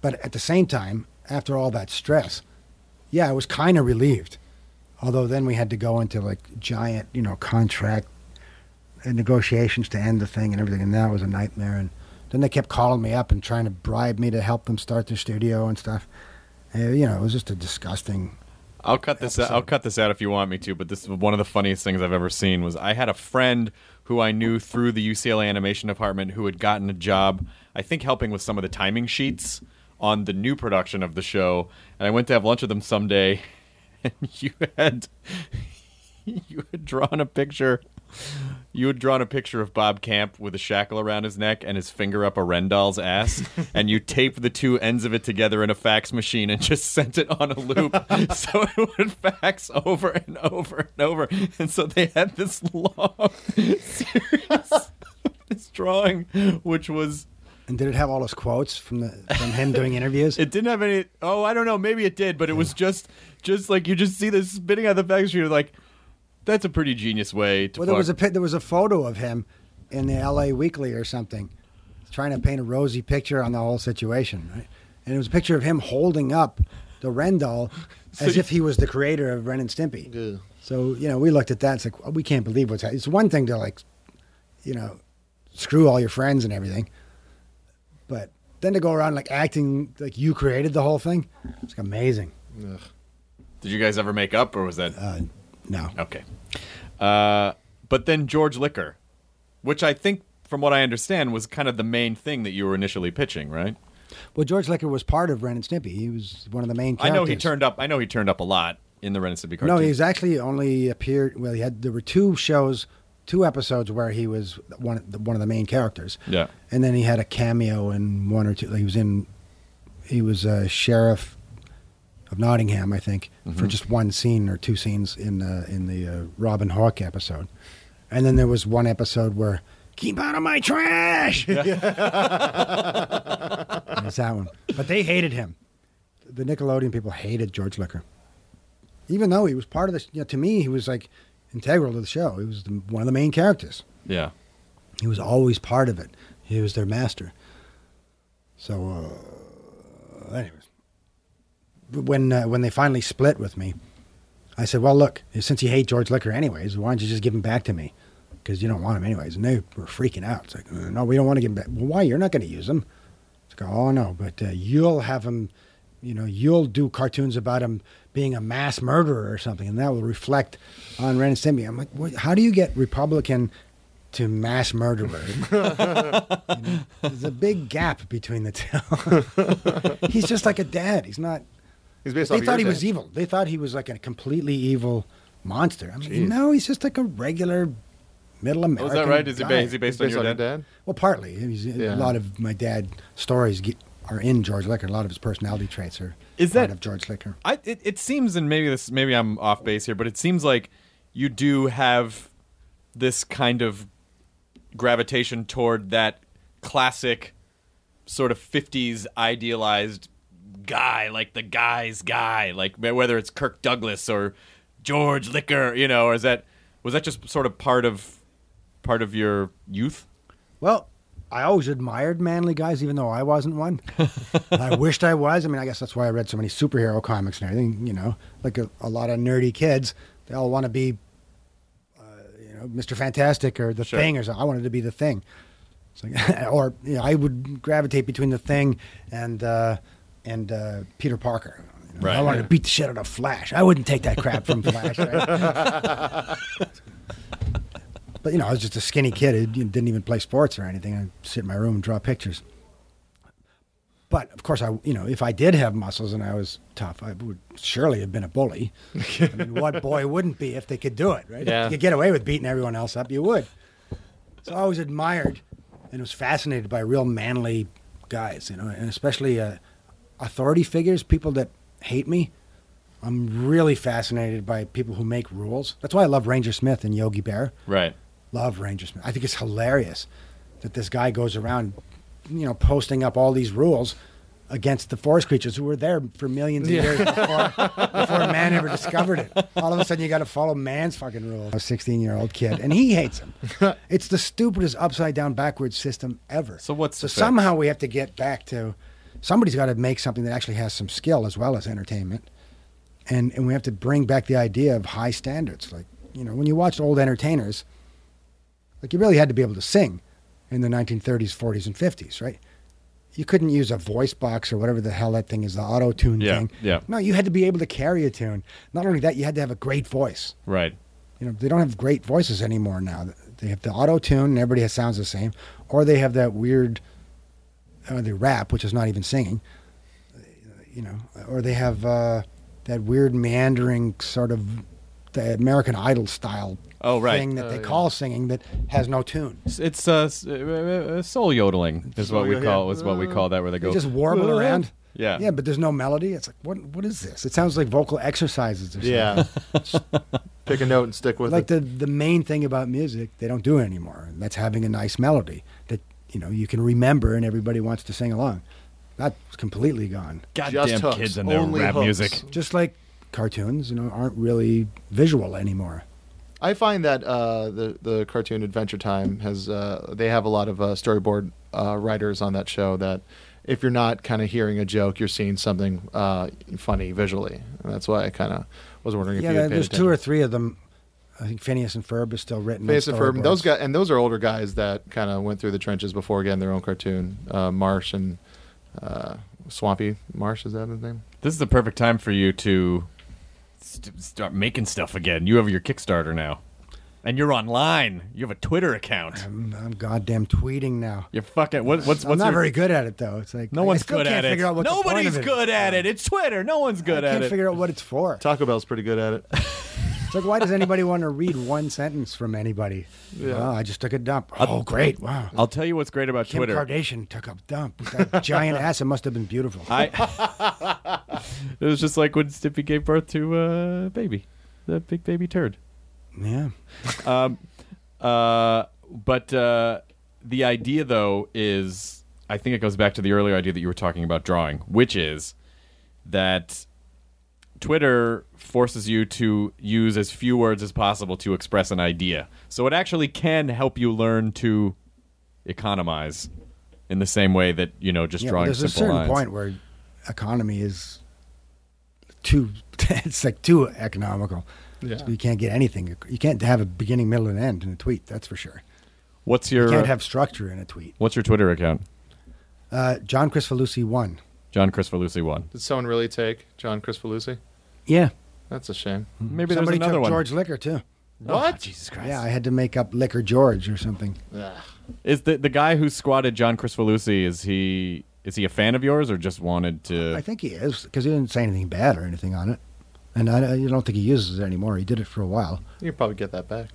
but at the same time, after all that stress, yeah, I was kind of relieved. Although then we had to go into like giant, you know, contract and negotiations to end the thing and everything, and that was a nightmare. And then they kept calling me up and trying to bribe me to help them start their studio and stuff. And, you know, it was just a disgusting. I'll cut this. Out. I'll cut this out if you want me to. But this is one of the funniest things I've ever seen. Was I had a friend who I knew through the UCLA animation department who had gotten a job. I think helping with some of the timing sheets on the new production of the show. And I went to have lunch with them someday, and you had you had drawn a picture. You had drawn a picture of Bob Camp with a shackle around his neck and his finger up a Rendall's ass, and you taped the two ends of it together in a fax machine and just sent it on a loop, so it would fax over and over and over. And so they had this long series, this drawing, which was And did it have all those quotes from the from him doing interviews? it didn't have any. Oh, I don't know. Maybe it did, but it was just, just like you just see this spitting out the fax machine. You're like, that's a pretty genius way to. Well, there was a there was a photo of him in the L.A. Weekly or something, trying to paint a rosy picture on the whole situation, right? And it was a picture of him holding up the Ren doll as you- if he was the creator of Ren and Stimpy. Ugh. So you know, we looked at that. It's like we can't believe what's happening. It's one thing to like, you know, screw all your friends and everything, but then to go around like acting like you created the whole thing, it's like amazing. Did you guys ever make up, or was that Uh, no, okay? Uh, but then George Liquor, which I think, from what I understand, was kind of the main thing that you were initially pitching, right? well, George Liquor was part of Ren and Stimpy. He was one of the main. characters. I know he turned up. I know he turned up a lot in the Ren and Stimpy cartoon. No, he's actually only appeared. Well, he had there were two shows, two episodes where he was one one of the main characters. Yeah. and then he had a cameo in one or two. He was in. He was a sheriff of Nottingham, I think, for just one scene or two scenes in uh, in the uh, Robin Höek episode, and then there was one episode where. Keep out of my trash. There's that one. But they hated him. The Nickelodeon people hated George Liquor even though he was part of this, you know, to me, he was like integral to the show. He was the, one of the main characters. yeah. He was always part of it. He was their master. So, uh, anyways, when uh, when they finally split with me, I said, well, look, since you hate George Liquor anyways, why don't you just give him back to me? Because you don't want him anyways. And they were freaking out. It's like, "Uh, no, we don't want to give him back. Well, why? You're not going to use him. It's like, oh, no, but uh, you'll have him, you know, you'll do cartoons about him being a mass murderer or something, and that will reflect on Ren and Stimpy. I'm like, what, how do you get Republican to mass murderer? You know, there's a big gap between the two. He's just like a dad. He's not. He's based They thought he your was evil. They thought he was like a completely evil monster. I'm like, no, he's just like a regular middle Oh, American. is that right? Is he, guy. ba- is he based, Based on your on dad? dad? Well, partly. He's, Yeah. A lot of my dad stories get, are in George Liquor. A lot of his personality traits are Is part that- of George Liquor. I it, it seems, and maybe this maybe I'm off base here, but it seems like you do have this kind of gravitation toward that classic sort of 50s idealized guy, like the guy's guy, like whether it's Kirk Douglas or George Liquor, you know, or is that was that just sort of part of part of your youth? Well, I always admired manly guys, even though I wasn't one. I wished I was. I mean, I guess that's why I read so many superhero comics and everything. You know, like a, a lot of nerdy kids, they all want to be, uh, you know, Mister Fantastic or the Sure. Thing or something. I wanted to be the Thing. Like, or you know, I would gravitate between the Thing and uh, and uh, Peter Parker. You know, Right. I wanted to beat the shit out of Flash. I wouldn't take that crap from Flash. Right? But you know, I was just a skinny kid who didn't even play sports or anything. I'd sit in my room and draw pictures. But of course, I you know, if I did have muscles and I was tough, I would surely have been a bully. I mean, what boy wouldn't be if they could do it, right? Yeah. If you could get away with beating everyone else up, you would. So I always admired and was fascinated by real manly guys, you know, and especially uh, authority figures, people that hate me. I'm really fascinated by people who make rules. That's why I love Ranger Smith and Yogi Bear. Right. Love Ranger Smith. I think it's hilarious that this guy goes around, you know, posting up all these rules against the forest creatures who were there for millions of years before, before man ever discovered it. All of a sudden, you got to follow man's fucking rules. A 16 year old kid, and he hates him. it's the stupidest upside down backwards system ever. So what's so somehow we have to get back to somebody's got to make something that actually has some skill as well as entertainment, and and we have to bring back the idea of high standards. Like you know, when you watch old entertainers, like you really had to be able to sing in the 1930s, 40s, and 50s, right? You couldn't use a voice box or whatever the hell that thing is, the auto tune Yeah, thing. yeah. No, you had to be able to carry a tune. Not only that, you had to have a great voice. Right. You know, they don't have great voices anymore now. They have the auto tune, and everybody has, sounds the same, or they have that weird, uh, the rap, which is not even singing. You know, or they have uh, that weird meandering sort of the American Idol style Oh, right. thing that Oh, they yeah. call singing that has no tune. It's, it's uh, s- uh, uh, soul yodeling is what we Soul, call is what we call that where they They go just warble around. Yeah. Yeah, but there's no melody. It's like, what? What is this? It sounds like vocal exercises or something. Yeah. Pick a note and stick with it. like it. the the main thing about music they don't do it anymore and that's having a nice melody that you know you can remember and everybody wants to sing along that's completely gone Goddamn hooks, kids and their only rap hooks. music. just like cartoons you know aren't really visual anymore I find that uh, the the cartoon Adventure Time has uh, they have a lot of uh, storyboard uh, writers on that show that if you're not kind of hearing a joke, you're seeing something uh, funny visually, and that's why I kind of was wondering if yeah you had there's paid two or three of them i think phineas and ferb is still written on Phineas and Ferb, those guys, and those are older guys that kind of went through the trenches before getting their own cartoon. Uh, Marsh and uh, Swampy Marsh is that his name? This is the perfect time for you to st- start making stuff again. You have your Kickstarter now, and you're online. You have a Twitter account. I'm, I'm goddamn tweeting now You're fucking. What, what's what's i'm not your, very good at it though it's like No I one's still good can't at it. figure out what the point Nobody's of it good at it. It's Twitter. No one's good I at can't it. figure out what it's for. Taco Bell's pretty good at it. It's like, why does anybody want to read one sentence from anybody? Yeah. Oh, I just took a dump. Oh, great! Wow. I'll tell you what's great about Kim Twitter. Kardashian took a dump. That giant ass. It must have been beautiful. I. it was just like when Stimpy gave birth to uh, baby, the big baby turd. yeah. um, uh, but uh, the idea, though, is I think it goes back to the earlier idea that you were talking about drawing, which is that Twitter forces you to use as few words as possible to express an idea. So it actually can help you learn to economize in the same way that you know just yeah but drawing there's a simple certain lines. point where economy is too. It's like too economical. Yeah. So you can't get anything. You can't have a beginning, middle, and end in a tweet. That's for sure. What's your You can't have structure in a tweet. What's your Twitter account? Uh, John Kricfalusi one. John Chris Lucy one. Did someone really take John Kricfalusi? Yeah. That's a shame. Hmm. Maybe Somebody there's another took one. George Liquor too. What? Oh, Jesus Christ. Yeah, I had to make up Liquor George or something. Ugh. Is the the guy who squatted John Chris Lucy? Is he is he a fan of yours or just wanted to? I think he is because he didn't say anything bad or anything on it, and I, I don't think he uses it anymore. He did it for a while. You can probably get that back.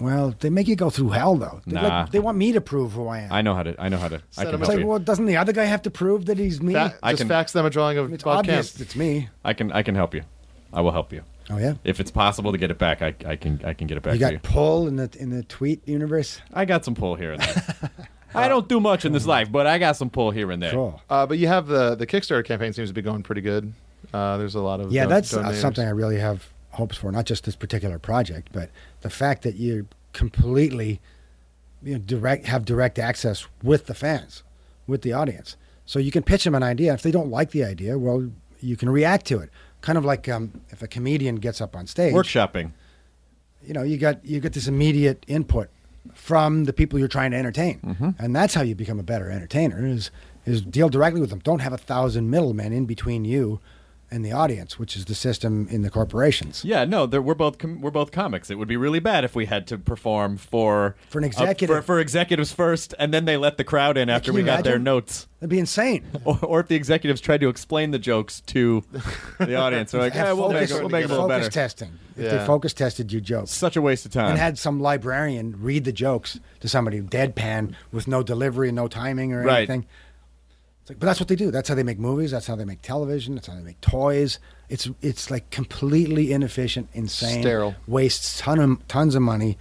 Well, they make you go through hell though. They, Nah. like, they want me to prove who I am. I know how to. I know how to. I Set can him it's help like, you. well, doesn't the other guy have to prove that he's me? Fa- I just can- fax them a drawing of it's Bob obvious Camp. it's me. I can. I can help you. I will help you Oh yeah. if it's possible to get it back. I, I can. I can get it back You for got you. pull in the in the tweet universe. I got some pull here and there. I don't do much in this life, but I got some pull here and there. Cool. Uh, but you have the the Kickstarter campaign seems to be going pretty good. Uh, there's a lot of Yeah, don- that's uh, donators. something I really have hopes for. Not just this particular project, but the fact that you completely you know, direct have direct access with the fans, with the audience. So you can pitch them an idea. If they don't like the idea, well, you can react to it. Kind of like um, if a comedian gets up on stage, Workshopping. you know, you got you get this immediate input from the people you're trying to entertain, and that's how you become a better entertainer. Is is deal directly with them. Don't have a thousand middlemen in between you and the audience, which is the system in the corporations. Yeah, no, we're both com- we're both comics. It would be really bad if we had to perform for For an uh, for, for executives first, and then they let the crowd in after we got their notes. That'd be insane. Or, or if the executives tried to explain the jokes to the audience, they're like, "Yeah, we'll make focus, it, we'll make it a little focus better." testing. If Yeah. they focus tested your jokes Such a waste of time. and had some librarian read the jokes to somebody deadpan with no delivery and no timing or Right. anything. It's like, but that's what they do. That's how they make movies. That's how they make television. That's how they make toys. It's it's like completely inefficient, insane, Sterile. wastes ton of, tons of money,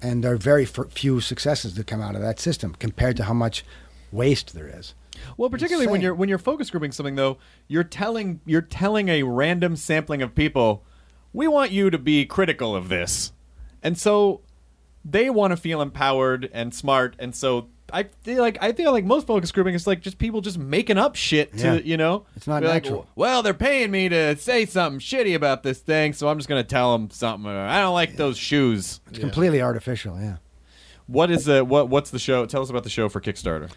and there are very f- few successes that come out of that system compared to how much waste there is. Well, particularly when you're when you're focus grouping something, though, you're telling you're telling a random sampling of people, we want you to be critical of this, and so they want to feel empowered and smart, and so I feel like I feel like most focus grouping is like just people just making up shit to Yeah. you know. It's not Be like, natural. well, they're paying me to say something shitty about this thing, so I'm just gonna tell them something. I don't like those shoes. It's completely artificial. Yeah. What is the what? What's the show? Tell us about the show for Kickstarter.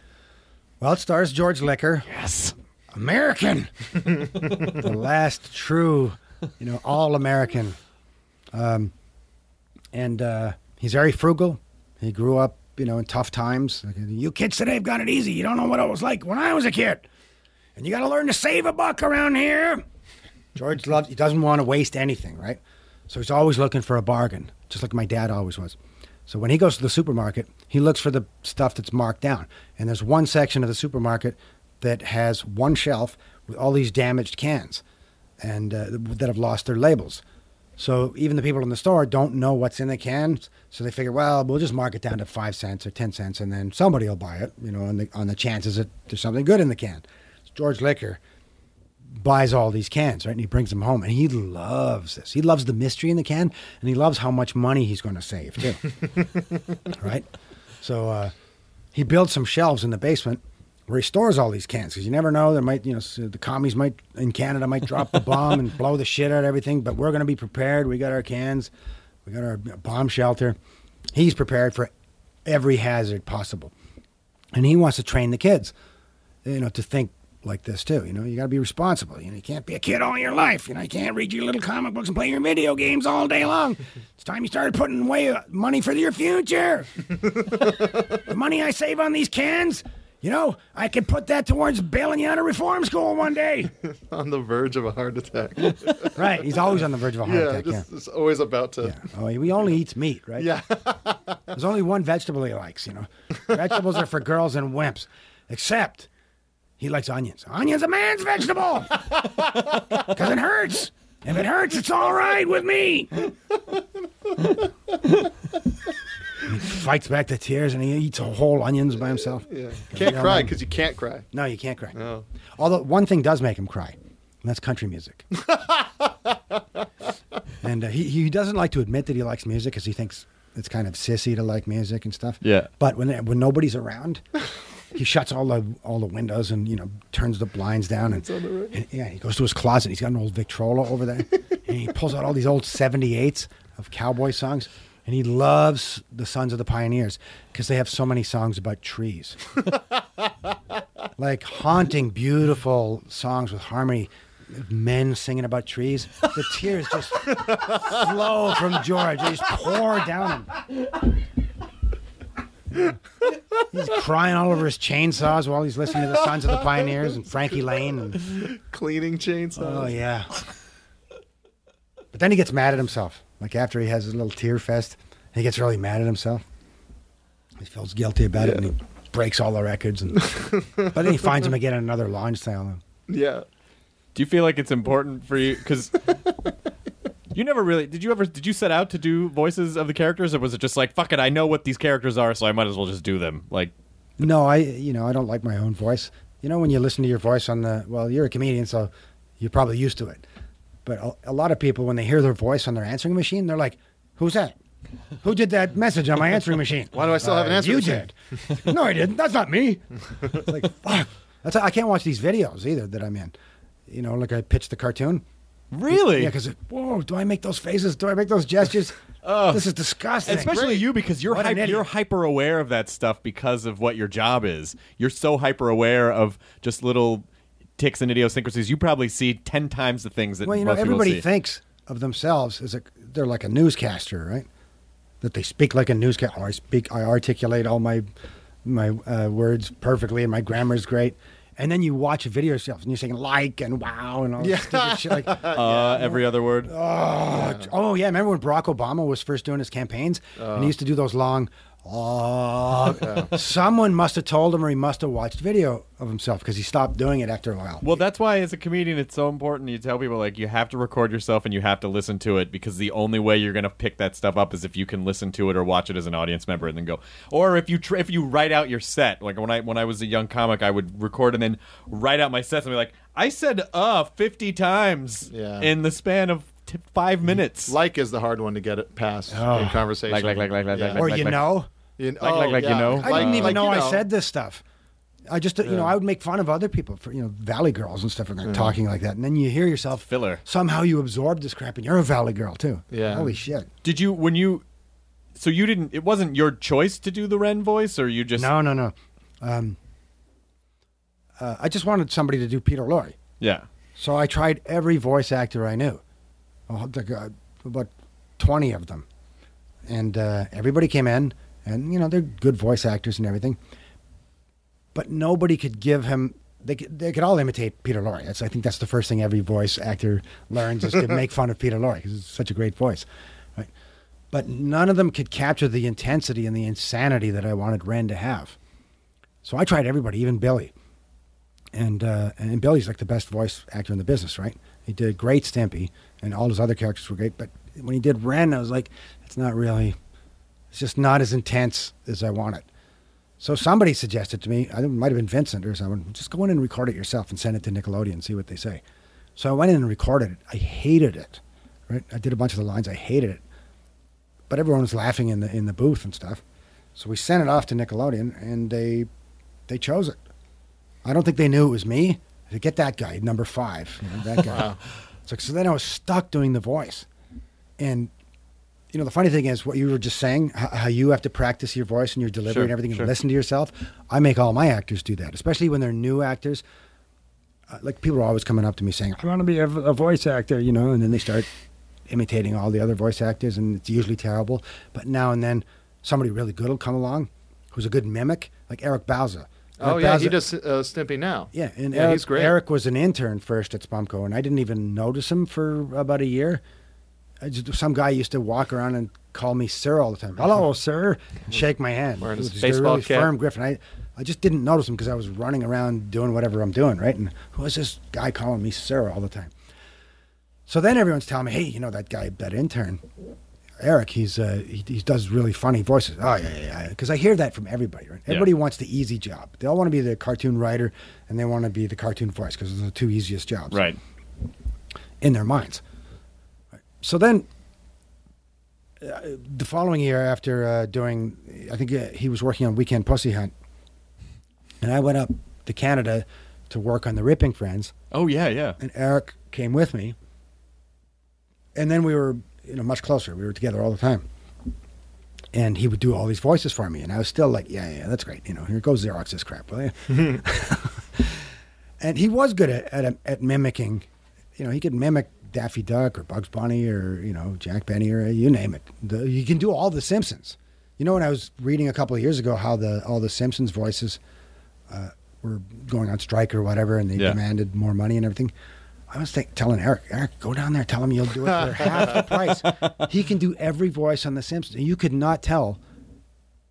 Well, it stars George Liquor. Yes. American, the last true, you know, all American. Um, and uh, he's very frugal. He grew up, you know, in tough times. You kids today have got it easy. You don't know what it was like when I was a kid. And you got to learn to save a buck around here. George loves. He doesn't want to waste anything, right? So he's always looking for a bargain, just like my dad always was. So when he goes to the supermarket, he looks for the stuff that's marked down. And there's one section of the supermarket that has one shelf with all these damaged cans and uh, that have lost their labels. So even the people in the store don't know what's in the can, So they figure, well, we'll just mark it down to five cents or ten cents, and then somebody will buy it. You know, on the on the chances that there's something good in the can. George Liquor buys all these cans, right? And he brings them home, and he loves this. He loves the mystery in the can, and he loves how much money he's going to save too. right? So uh, he builds some shelves in the basement where he stores all these cans because you never know. There might, you know, the commies might in Canada might drop the bomb and blow the shit out of everything. But we're going to be prepared. We got our cans. We got our bomb shelter. He's prepared for every hazard possible, and he wants to train the kids, you know, to think like this too. You know, you got to be responsible. You know, you can't be a kid all your life. You know, you can't read your little comic books and play your video games all day long. It's time you started putting away uh, money for your future. the money I save on these cans, you know, I could put that towards bailing you out of reform school one day. on the verge of a heart attack. right. He's always on the verge of a heart yeah, attack. just yeah. it's always about to. Yeah. Oh, he only eats meat, right? Yeah. There's only one vegetable he likes, you know. Vegetables are for girls and wimps. Except he likes onions. Onions a man's vegetable. Because it hurts. If it hurts, it's all right with me. He fights back the tears and he eats whole onions by himself. Yeah. Can't Yeah, cry man. because you can't cry. No, you can't cry. No. Although one thing does make him cry, and that's country music. and uh, he, he doesn't like to admit that he likes music because he thinks it's kind of sissy to like music and stuff. Yeah. But when when nobody's around, he shuts all the all the windows and you know turns the blinds down and, and yeah, he goes to his closet. He's got an old Victrola over there, and he pulls out all these old '78s of cowboy songs. And he loves the Sons of the Pioneers because they have so many songs about trees, like haunting, beautiful songs with harmony. of Men singing about trees. The tears just flow from George. They just pour down him. He's crying all over his chainsaws while he's listening to the Sons of the Pioneers and Frankie Laine. And, Cleaning chainsaws. oh, yeah. But then he gets mad at himself. Like after he has his little tear fest, he gets really mad at himself. He feels guilty about it and he breaks all the records. And, but then he finds him again in another launch sale. Yeah. Do you feel like it's important for you? Because you never really did. You ever did you set out to do voices of the characters, or was it just like fuck it? I know what these characters are, so I might as well just do them. Like, No, I you know I don't like my own voice. You know when you listen to your voice on the well, you're a comedian, so you're probably used to it. But a, a lot of people, when they hear their voice on their answering machine, they're like, "Who's that? Who did that message on my answering machine? Why do I still have an uh, answer? You machine?" did. no, I didn't. That's not me. It's like fuck. That's I can't watch these videos either that I'm in. You know, like I pitched the cartoon. really? Yeah, because whoa, do I make those faces? Do I make those gestures? oh, this is disgusting. Especially you because you're What an hype, idiot. you're hyper aware of that stuff because of what your job is. You're so hyper aware of just little ticks and idiosyncrasies. You probably see ten times the things that Well, you know, everybody thinks of themselves as a they're like a newscaster, right? That they speak like a newscaster. Or I speak, I articulate all my my uh, words perfectly, and my grammar's great. And then you watch a video of yourself, and you're saying like and wow and all this stupid shit. Like, uh, every other word. oh, oh yeah, remember when Barack Obama was first doing his campaigns, and he used to do those long. Oh, someone must have told him, or he must have watched video of himself because he stopped doing it after a while. Well, that's why as a comedian, it's so important. You tell people like you have to record yourself and you have to listen to it because the only way you're gonna pick that stuff up is if you can listen to it or watch it as an audience member and then go. Or if you tr- if you write out your set, like when I when I was a young comic, I would record and then write out my sets and be like, I said uh fifty times Yeah. in the span of five minutes. Like is the hard one to get it past Oh. in conversation. Like, like, like, like, like, Yeah. like, or like, you like- know. You- like- like- like, you know? I didn't Uh, even like, know you I said this stuff. I just, you know, I would make fun of other people for, you know, Valley girls and stuff like that, talking like that. And then you hear yourself Filler. Somehow you absorb this crap and you're a Valley girl too. Yeah. Holy shit. Did you when you? So you didn't. It wasn't your choice to do the Ren voice, or you just No, no, no. Um, uh, I just wanted somebody to do Peter Lorre. yeah. So I tried every voice actor I knew, Oh, like, uh, about 20 of them. And uh, everybody came in, and, you know, they're good voice actors and everything. But nobody could give him, they could, they could all imitate Peter Lorre. That's, I think that's the first thing every voice actor learns is to make fun of Peter Lorre because it's such a great voice. Right? But none of them could capture the intensity and the insanity that I wanted Ren to have. So I tried everybody, even Billy and uh, and Billy's like the best voice actor in the business, right? He did great Stimpy, and all his other characters were great. But when he did Ren, I was like, it's not really, it's just not as intense as I want it. So somebody suggested to me, I think it might have been Vincent or someone, just go in and record it yourself and send it to Nickelodeon and see what they say. So I went in and recorded it. I hated it, right? I did a bunch of the lines. I hated it, but everyone was laughing in the in the booth and stuff. So we sent it off to Nickelodeon, and they they chose it. I don't think they knew it was me. To get that guy, number five, you know, that guy. It's like, so then I was stuck doing the voice. And, you know, the funny thing is what you were just saying, how, how you have to practice your voice and your delivery Sure, and everything sure. and listen to yourself. I make all my actors do that, especially when they're new actors. Uh, like people are always coming up to me saying, I want to be a, a voice actor, you know, and then they start imitating all the other voice actors, and it's usually terrible. But now and then, somebody really good will come along who's a good mimic, like Eric Bauza. Oh yeah, he does uh, Stimpy now. yeah, and yeah, Eric, he's great. Eric was an intern first at Spumco, and I didn't even notice him for about a year. Just, some guy used to walk around and call me sir all the time. Hello, sir, and shake my hand. Wearing his It was a baseball really cap. firm grip, and I, I just didn't notice him because I was running around doing whatever I'm doing, right? And who is this guy calling me sir all the time? So then everyone's telling me, hey, you know that guy, that intern, Eric, he's uh, he, he does really funny voices. Oh yeah, yeah, yeah. Because I hear that from everybody. Right? Everybody wants the easy job. They all want to be the cartoon writer and they want to be the cartoon voice because those are the two easiest jobs Right. in their minds. So then, uh, the following year, after uh, doing, I think uh, he was working on Weekend Pussy Hunt, and I went up to Canada to work on the Ripping Friends, Oh yeah, yeah. and Eric came with me. And then we were, you know, much closer. We were together all the time. And he would do all these voices for me, and I was still like, "Yeah, yeah, that's great." You know, here goes Xerox this crap, will you? and he was good at, at at mimicking. You know, he could mimic Daffy Duck or Bugs Bunny or you know Jack Benny or you name it. The, you can do all the Simpsons. You know, when I was reading a couple of years ago how the all the Simpsons voices uh, were going on strike or whatever, and they Yeah. demanded more money and everything. I was think, telling Eric, Eric, go down there, tell him you'll do it for half the price. He can do every voice on The Simpsons. You could not tell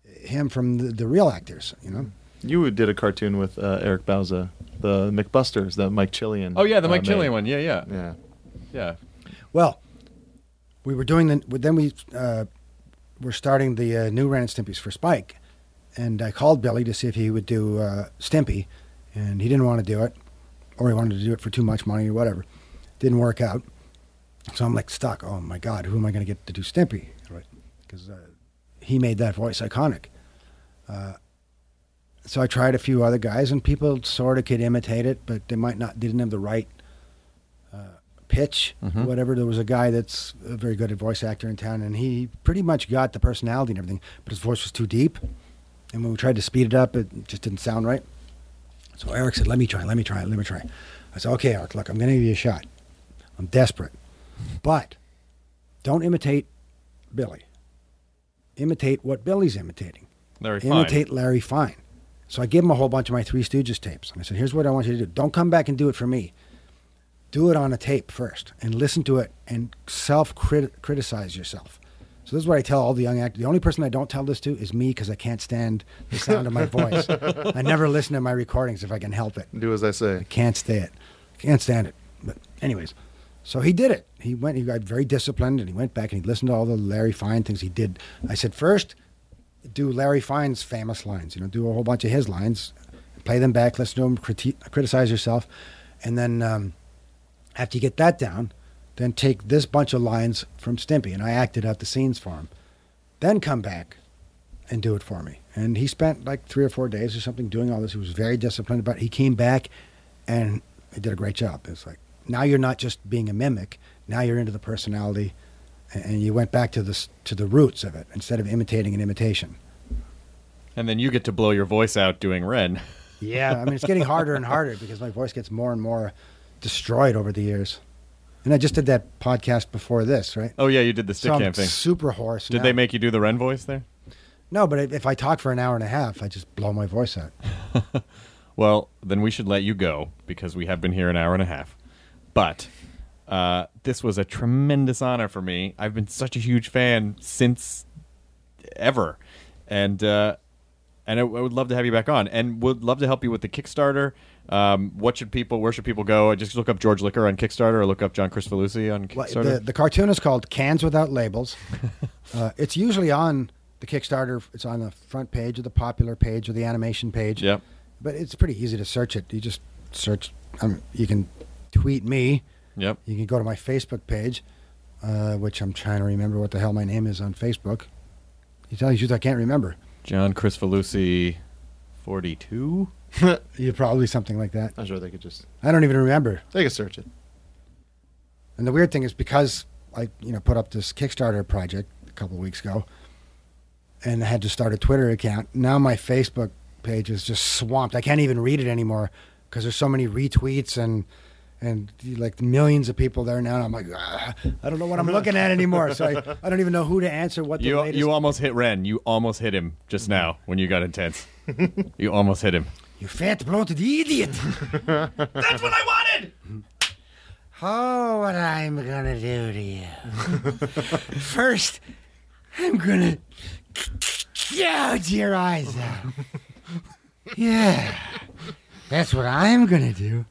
him from the, the real actors. You know, You did a cartoon with uh, Eric Bauza, the McBusters, the Mike Chillian. Oh yeah, the uh, Mike made. Chillian one. Yeah, yeah, Yeah. Yeah. Well, we were doing the. Then we uh, were starting the uh, new Ren and Stimpy's for Spike, and I called Billy to see if he would do uh, Stimpy, and he didn't want to do it, or he wanted to do it for too much money or whatever. Didn't work out. So I'm like stuck. Oh my God, who am I going to get to do Stimpy? Right? Because uh, he made that voice iconic. Uh, so I tried a few other guys, and people sort of could imitate it, but they might not. Didn't have the right pitch, Mhm. whatever. There was a guy that's a very good at voice actor in town, and he pretty much got the personality and everything, but his voice was too deep. And when we tried to speed it up, it just didn't sound right. So Eric said, "Let me try. Let me try. Let me try." I said, "Okay, Eric. Look, I'm going to give you a shot. I'm desperate, but don't imitate Billy. Imitate what Billy's imitating." Larry Fine. imitate Larry Fine. So I gave him a whole bunch of my Three Stooges tapes. And I said, here's what I want you to do. Don't come back and do it for me. Do it on a tape first and listen to it and self criticize yourself. So this is what I tell all the young actors. The only person I don't tell this to is me because I can't stand the sound of my voice. I never listen to my recordings if I can help it. Do as I say. Can't stay it. Can't stand it. But anyways, so he did it. He went. He got very disciplined, and he went back and he listened to all the Larry Fine things he did. I said first, do Larry Fine's famous lines. You know, do a whole bunch of his lines, play them back, listen to them, criti- criticize yourself, and then um, after you get that down, then take this bunch of lines from Stimpy, and I acted out the scenes for him. Then come back and do it for me. And he spent like three or four days or something doing all this. He was very disciplined about it. He came back and he did a great job. It's like now you're not just being a mimic. Now you're into the personality, and, you went back to the to the roots of it instead of imitating an imitation. And then you get to blow your voice out doing Ren. Yeah, I mean it's getting harder and harder because my voice gets more and more destroyed over the years. And I just did that podcast before this, right? Oh yeah, you did the stick so cam I'm thing. super hoarse. Did now. they make you do the Ren voice there? No, but if I talk for an hour and a half, I just blow my voice out. Well, then we should let you go because we have been here an hour and a half. But uh, this was a tremendous honor for me. I've been such a huge fan since ever, and uh, and I, I would love to have you back on, and would love to help you with the Kickstarter. Um, what should people? Where should people go? Just look up George Liquor on Kickstarter, or look up John Kricfalusi on Well, Kickstarter. the, the cartoon is called Cans Without Labels. uh, it's usually on the Kickstarter. It's on the front page or the popular page or the animation page. Yep. But it's pretty easy to search it. You just search. Um, you can tweet me. Yep. You can go to my Facebook page, uh, which I'm trying to remember what the hell my name is on Facebook. You tell you I can't remember. John Kricfalusi, forty-two. You probably something like that. I'm sure they could just I don't even remember. they could search it. And the weird thing is because I, you know, put up this Kickstarter project a couple of weeks ago, and I had to start a Twitter account. Now my Facebook page is just swamped. I can't even read it anymore because there's so many retweets and and like millions of people there now. And I'm like, "Ah, I don't know what I'm looking at anymore. So I, I don't even know who to answer. What the You latest. you almost hit Ren. You almost hit him just now when you got intense. you almost hit him. You fat bloated idiot. That's what I wanted. Oh, what I'm gonna do to you. First, I'm gonna gouge your eyes out. Yeah, that's what I'm gonna do.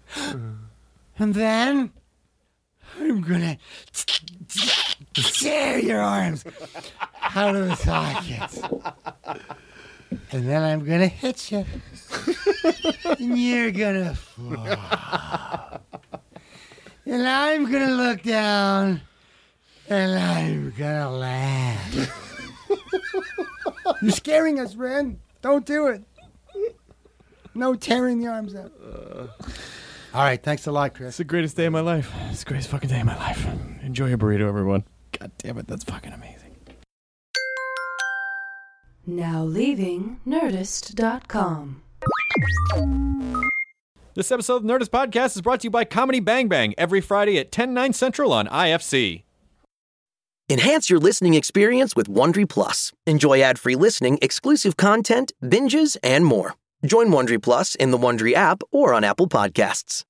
And then, I'm gonna tear your arms out of the sockets. And then I'm gonna hit you. And you're gonna fall. And I'm gonna look down and I'm gonna laugh. You're scaring us, Ren. Don't do it. No tearing the arms out. All right, thanks a lot, Chris. It's the greatest day of my life. It's the greatest fucking day of my life. Enjoy your burrito, everyone. God damn it, that's fucking amazing. Now leaving Nerdist.com. This episode of Nerdist Podcast is brought to you by Comedy Bang Bang every Friday at 10, 9 central on IFC. Enhance your listening experience with Wondery Plus. Enjoy ad-free listening, exclusive content, binges, and more. Join Wondery Plus in the Wondery app or on Apple Podcasts.